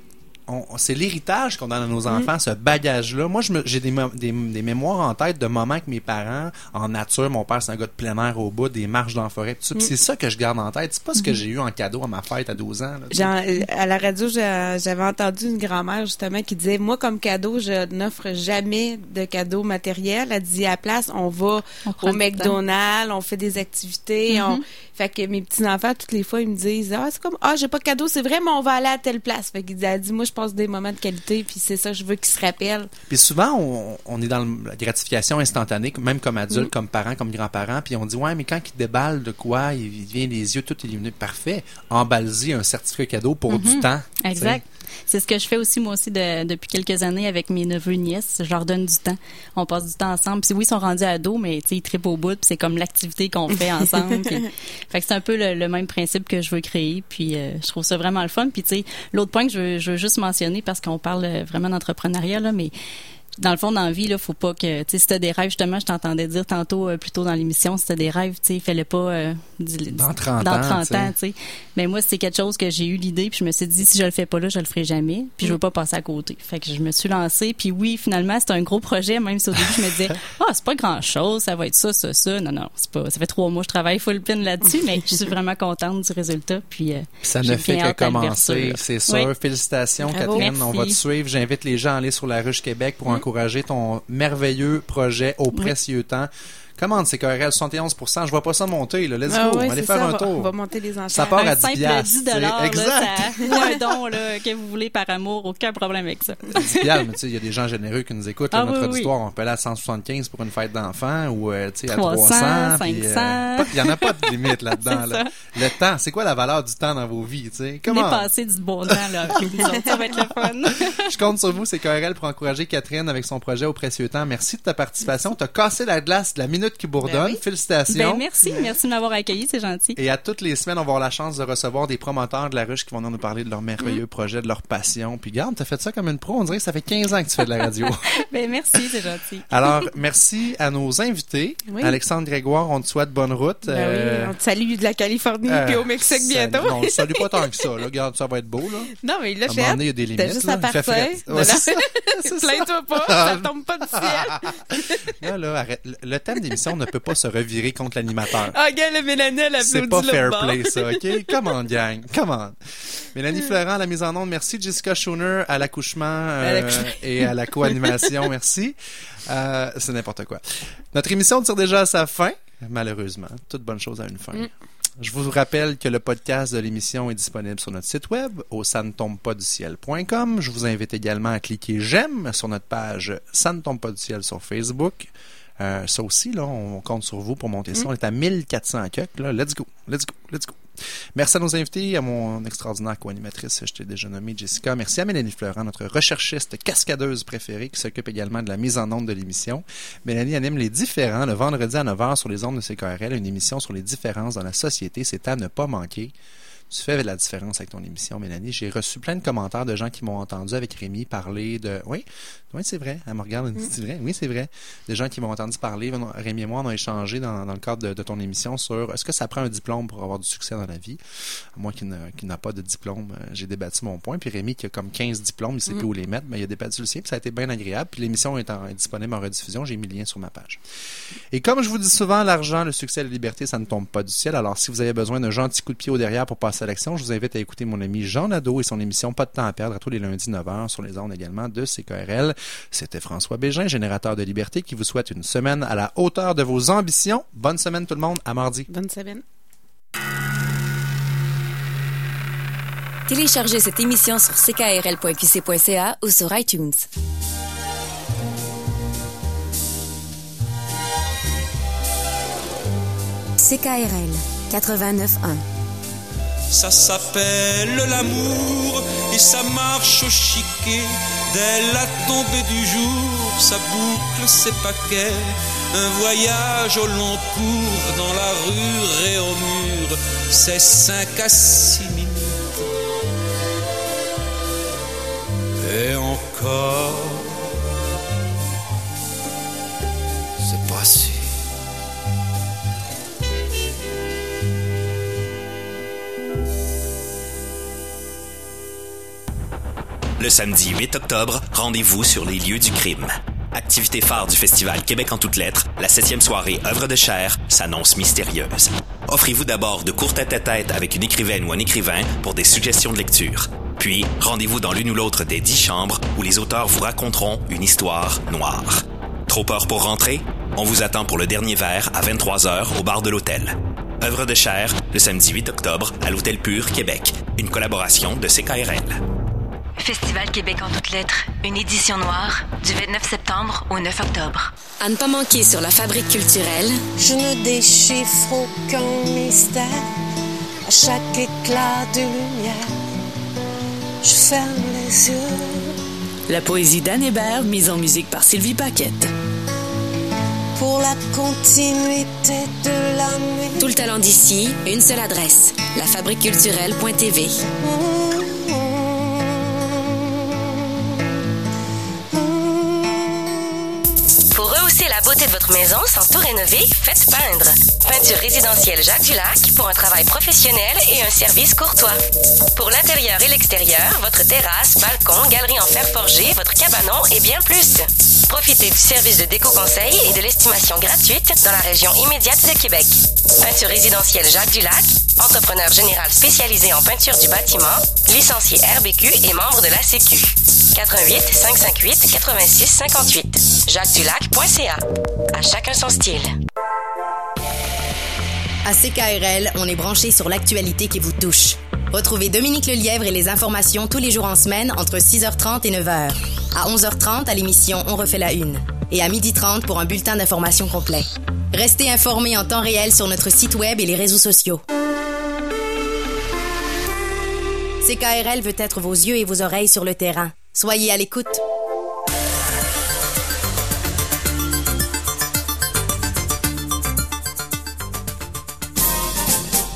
c'est l'héritage qu'on donne à Mm. nos enfants, ce bagage-là. Moi, je me- j'ai des, des, des mémoires en tête de moments avec mes parents en nature. Mon père, c'est un gars de plein air au bout, des marches dans la forêt. tout ça. Puis Mm. C'est ça que je garde en tête. C'est pas ce que Mhm. j'ai eu en cadeau à ma fête à 12 ans. là. Genre, à la radio, j'ai- j'avais entendu une grand-mère justement qui disait moi comme cadeau, je n'offre jamais de cadeau matériel. Elle dit à la place, on va On au McDonald's, on fait des activités, on fait que mes petits enfants toutes les fois ils me disent ah c'est comme ah j'ai pas de cadeau, c'est vrai mais on va aller à telle place. Fait qu'il dit elle dit moi je passe des moments de qualité puis c'est ça je veux qu'ils se rappellent. Puis souvent, on, on est dans la gratification instantanée, même comme adulte, Mm. comme parent, comme grand-parent, puis on dit, ouais, mais quand il déballe de quoi, il vient les yeux tout illuminés, parfait, emballe-y un certificat cadeau pour du Mhm. temps. Exact. C'est ce que je fais aussi, moi aussi, de- depuis quelques années avec mes neveux et nièces. Je leur donne du temps. On passe du temps ensemble. Puis oui, ils sont rendus ados, mais tu sais, ils trippent au bout. Puis c'est comme l'activité qu'on fait ensemble. Puis- fait que c'est un peu le, le même principe que je veux créer. Puis euh, je trouve ça vraiment le fun. Puis tu sais, l'autre point que je veux, je veux juste mentionner, parce qu'on parle vraiment d'entrepreneuriat, là, mais dans le fond, dans la vie, là, faut pas que, tu sais, si t'as des rêves, justement, je t'entendais dire tantôt, euh, plus tôt dans l'émission, si t'as des rêves, tu sais, fallait pas, euh, du- Dans 30 dans ans, 30 tu sais. ans, tu sais. Mais moi, c'est quelque chose que j'ai eu l'idée, puis je me suis dit, si je le fais pas là, je le ferai jamais, puis je veux pas passer à côté. Fait que je me suis lancée, puis oui, finalement, c'est un gros projet, même si au début, je me disais, ah, c'est pas grand chose, ça va être ça, ça, ça. Non, non, c'est pas, ça fait trois mois que je travaille full pin là-dessus, mais je suis vraiment contente du résultat, puis, euh, Ça ne fait que commencer, c'est sûr. Oui. Félicitations, Bravo. Catherine. On va te suivre. J'invite les gens à aller sur la Ruche Québec pour encourager ton merveilleux projet au précieux temps. Commande CKRL 71% Je vois pas ça monter, là. Let's Ah go. ouais, on va aller c'est faire ça, un va- tour. on va monter les enchères. Ça part un à 10 simple piastres, 10 tu sais. dollars, Exact. ou un don là, que vous voulez par amour, aucun problème avec ça. 10 piastres, mais tu sais, il y a des gens généreux qui nous écoutent. là, Ah notre oui, auditoire, on peut aller à 175 pour une fête d'enfant ou, euh, tu sais, à 300, 300. puis, 500. pas- Il y en a pas de limite là-dedans, C'est là. Le temps, c'est quoi la valeur du temps dans vos vies, tu sais? Comment? passé du bon temps là. Ça va être le fun. Je compte sur vous, c'est KRL pour encourager Catherine avec son projet au précieux temps. Merci de ta participation. T'as cassé la glace de la minute qui bourdonne. Félicitations. Ben, merci, merci de m'avoir accueilli, c'est gentil. Et à toutes les semaines, on va avoir la chance de recevoir des promoteurs de la ruche qui vont venir nous parler de leur merveilleux Mm. projet, de leur passion. Puis garde, t'as fait ça comme une pro. On dirait que ça fait 15 ans que tu fais de la radio. Ben merci, c'est gentil. Alors, merci à nos invités. Oui. Alexandre Grégoire, on te souhaite bonne route. Ben Euh, oui, on te salue de la Californie euh, puis au Mexique salut- bientôt. Non, on le salue pas tant que ça. Là. Regarde, ça va être beau. Là. Non, mais il l'a À un fait. il y a des T'as limites, juste là. à Il fait partir. Ouais. Plains-toi pas, ça tombe pas du ciel. Là, là, arrête. Le- Le d'émission ne peut pas se revirer contre l'animateur. Ah, gars, le Mélanie, elle C'est pas fair bord. play, ça, OK? Come on, gang. Come on. Mélanie Florent à la mise en onde. Merci. Jessica Schooner à l'accouchement euh, À et à la co-animation. Merci. Euh, c'est n'importe quoi. Notre émission tire déjà à sa fin, malheureusement. Toute bonne chose a une fin. Mm. Je vous rappelle que le podcast de l'émission est disponible sur notre site web au ciel.com. Je vous invite également à cliquer j'aime sur notre page Ça ne tombe pas du ciel sur Facebook. Euh, ça aussi, là, on compte sur vous pour monter ça. Mm. On est à 1400 cucks, là. Let's go, let's go, let's go. Merci à nos invités, à mon extraordinaire co-animatrice, je t'ai déjà nommé Jessica. Merci à Mélanie Fleurant, notre recherchiste cascadeuse préférée, qui s'occupe également de la mise en onde de l'émission. Mélanie anime Les Différents le vendredi à 9h sur les ondes de CKRL, une émission sur les différences dans la société. C'est à ne pas manquer. Tu fais la différence avec ton émission, Mélanie. J'ai reçu plein de commentaires de gens qui m'ont entendu avec Rémi parler de... Oui, oui, c'est vrai. Elle me regarde, elle me dit, c'est vrai. Oui, c'est vrai. Des gens qui m'ont entendu parler. Rémi et moi, on a échangé dans, dans le cadre de, de ton émission sur est-ce que ça prend un diplôme pour avoir du succès dans la vie? Moi qui, n'a- pas de diplôme, euh, j'ai débattu mon point. Puis Rémi qui a comme 15 diplômes, il sait Mm. plus où les mettre, mais il a débattu le sien. Puis ça a été bien agréable. Puis l'émission est, est disponible en rediffusion. J'ai mis le lien sur ma page. Et comme je vous dis souvent, l'argent, le succès, la liberté, ça ne tombe pas du ciel. Alors, si vous avez besoin d'un gentil coup de pied au derrière pour passer à l'action, je vous invite à écouter mon ami Jean Nadeau et son émission Pas de temps à perdre à tous les lundis 9h sur les ondes également de CKRL. C'était François Bégin, générateur de liberté, qui vous souhaite une semaine à la hauteur de vos ambitions. Bonne semaine tout le monde. À mardi. Bonne semaine. Téléchargez cette émission sur ckrl.qc.ca ou sur iTunes. CKRL 89.1 Ça s'appelle l'amour et ça marche au chiquet. Dès la tombée du jour, ça boucle ses paquets. Un voyage au long cours dans la rue et au mur, c'est cinq à six minutes. Et encore, c'est pas sûr. Le samedi 8 octobre, rendez-vous sur les lieux du crime. Activité phare du festival Québec en toutes lettres, la septième soirée œuvre de chair s'annonce mystérieuse. Offrez-vous d'abord de courtes tête-à-tête avec une écrivaine ou un écrivain pour des suggestions de lecture. Puis, rendez-vous dans l'une ou l'autre des dix chambres où les auteurs vous raconteront une histoire noire. Trop peur pour rentrer? On vous attend pour le dernier verre à 23h au bar de l'hôtel. Œuvre de chair, le samedi 8 octobre à l'Hôtel Pur, Québec. Une collaboration de CKRL. Festival Québec en toutes lettres, une édition noire, du 29 septembre au 9 octobre. À ne pas manquer sur la fabrique culturelle, Je ne déchiffre aucun mystère à chaque éclat de lumière. Je ferme les yeux. La poésie d'Anne Hébert, mise en musique par Sylvie Paquette. Pour la continuité de la nuit. tout le talent d'ici, une seule adresse, lafabriqueculturelle.tv. Mmh. La beauté de votre maison sans tout rénover, faites peindre. Peinture résidentielle Jacques Dulac pour un travail professionnel et un service courtois. Pour l'intérieur et l'extérieur, votre terrasse, balcon, galerie en fer forgé, votre cabanon et bien plus. Profitez du service de déco-conseil et de l'estimation gratuite dans la région immédiate de Québec. Peinture résidentielle Jacques Dulac, entrepreneur général spécialisé en peinture du bâtiment, licencié RBQ et membre de la Sécu. 88 558 86 58. jacquesdulac.ca. À chacun son style. À CKRL, on est branché sur l'actualité qui vous touche. Retrouvez Dominique Lelièvre et les informations tous les jours en semaine entre 6h30 et 9h. À 11h30 à l'émission On refait la une. Et à 12h30 pour un bulletin d'information complet. Restez informés en temps réel sur notre site web et les réseaux sociaux. CKRL veut être vos yeux et vos oreilles sur le terrain. Soyez à l'écoute.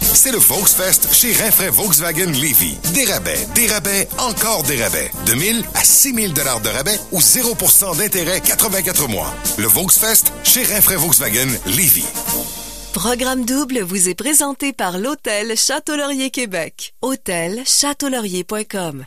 C'est le Volksfest chez Rinfraie Volkswagen Levy. Des rabais, des rabais, encore des rabais. De 1000 à 6000 dollars de rabais ou 0% d'intérêt 84 mois. Le Volksfest chez Rinfraie Volkswagen Levy. Programme double vous est présenté par l'Hôtel Château-Laurier Québec. Hôtel Châteaulaurier.com.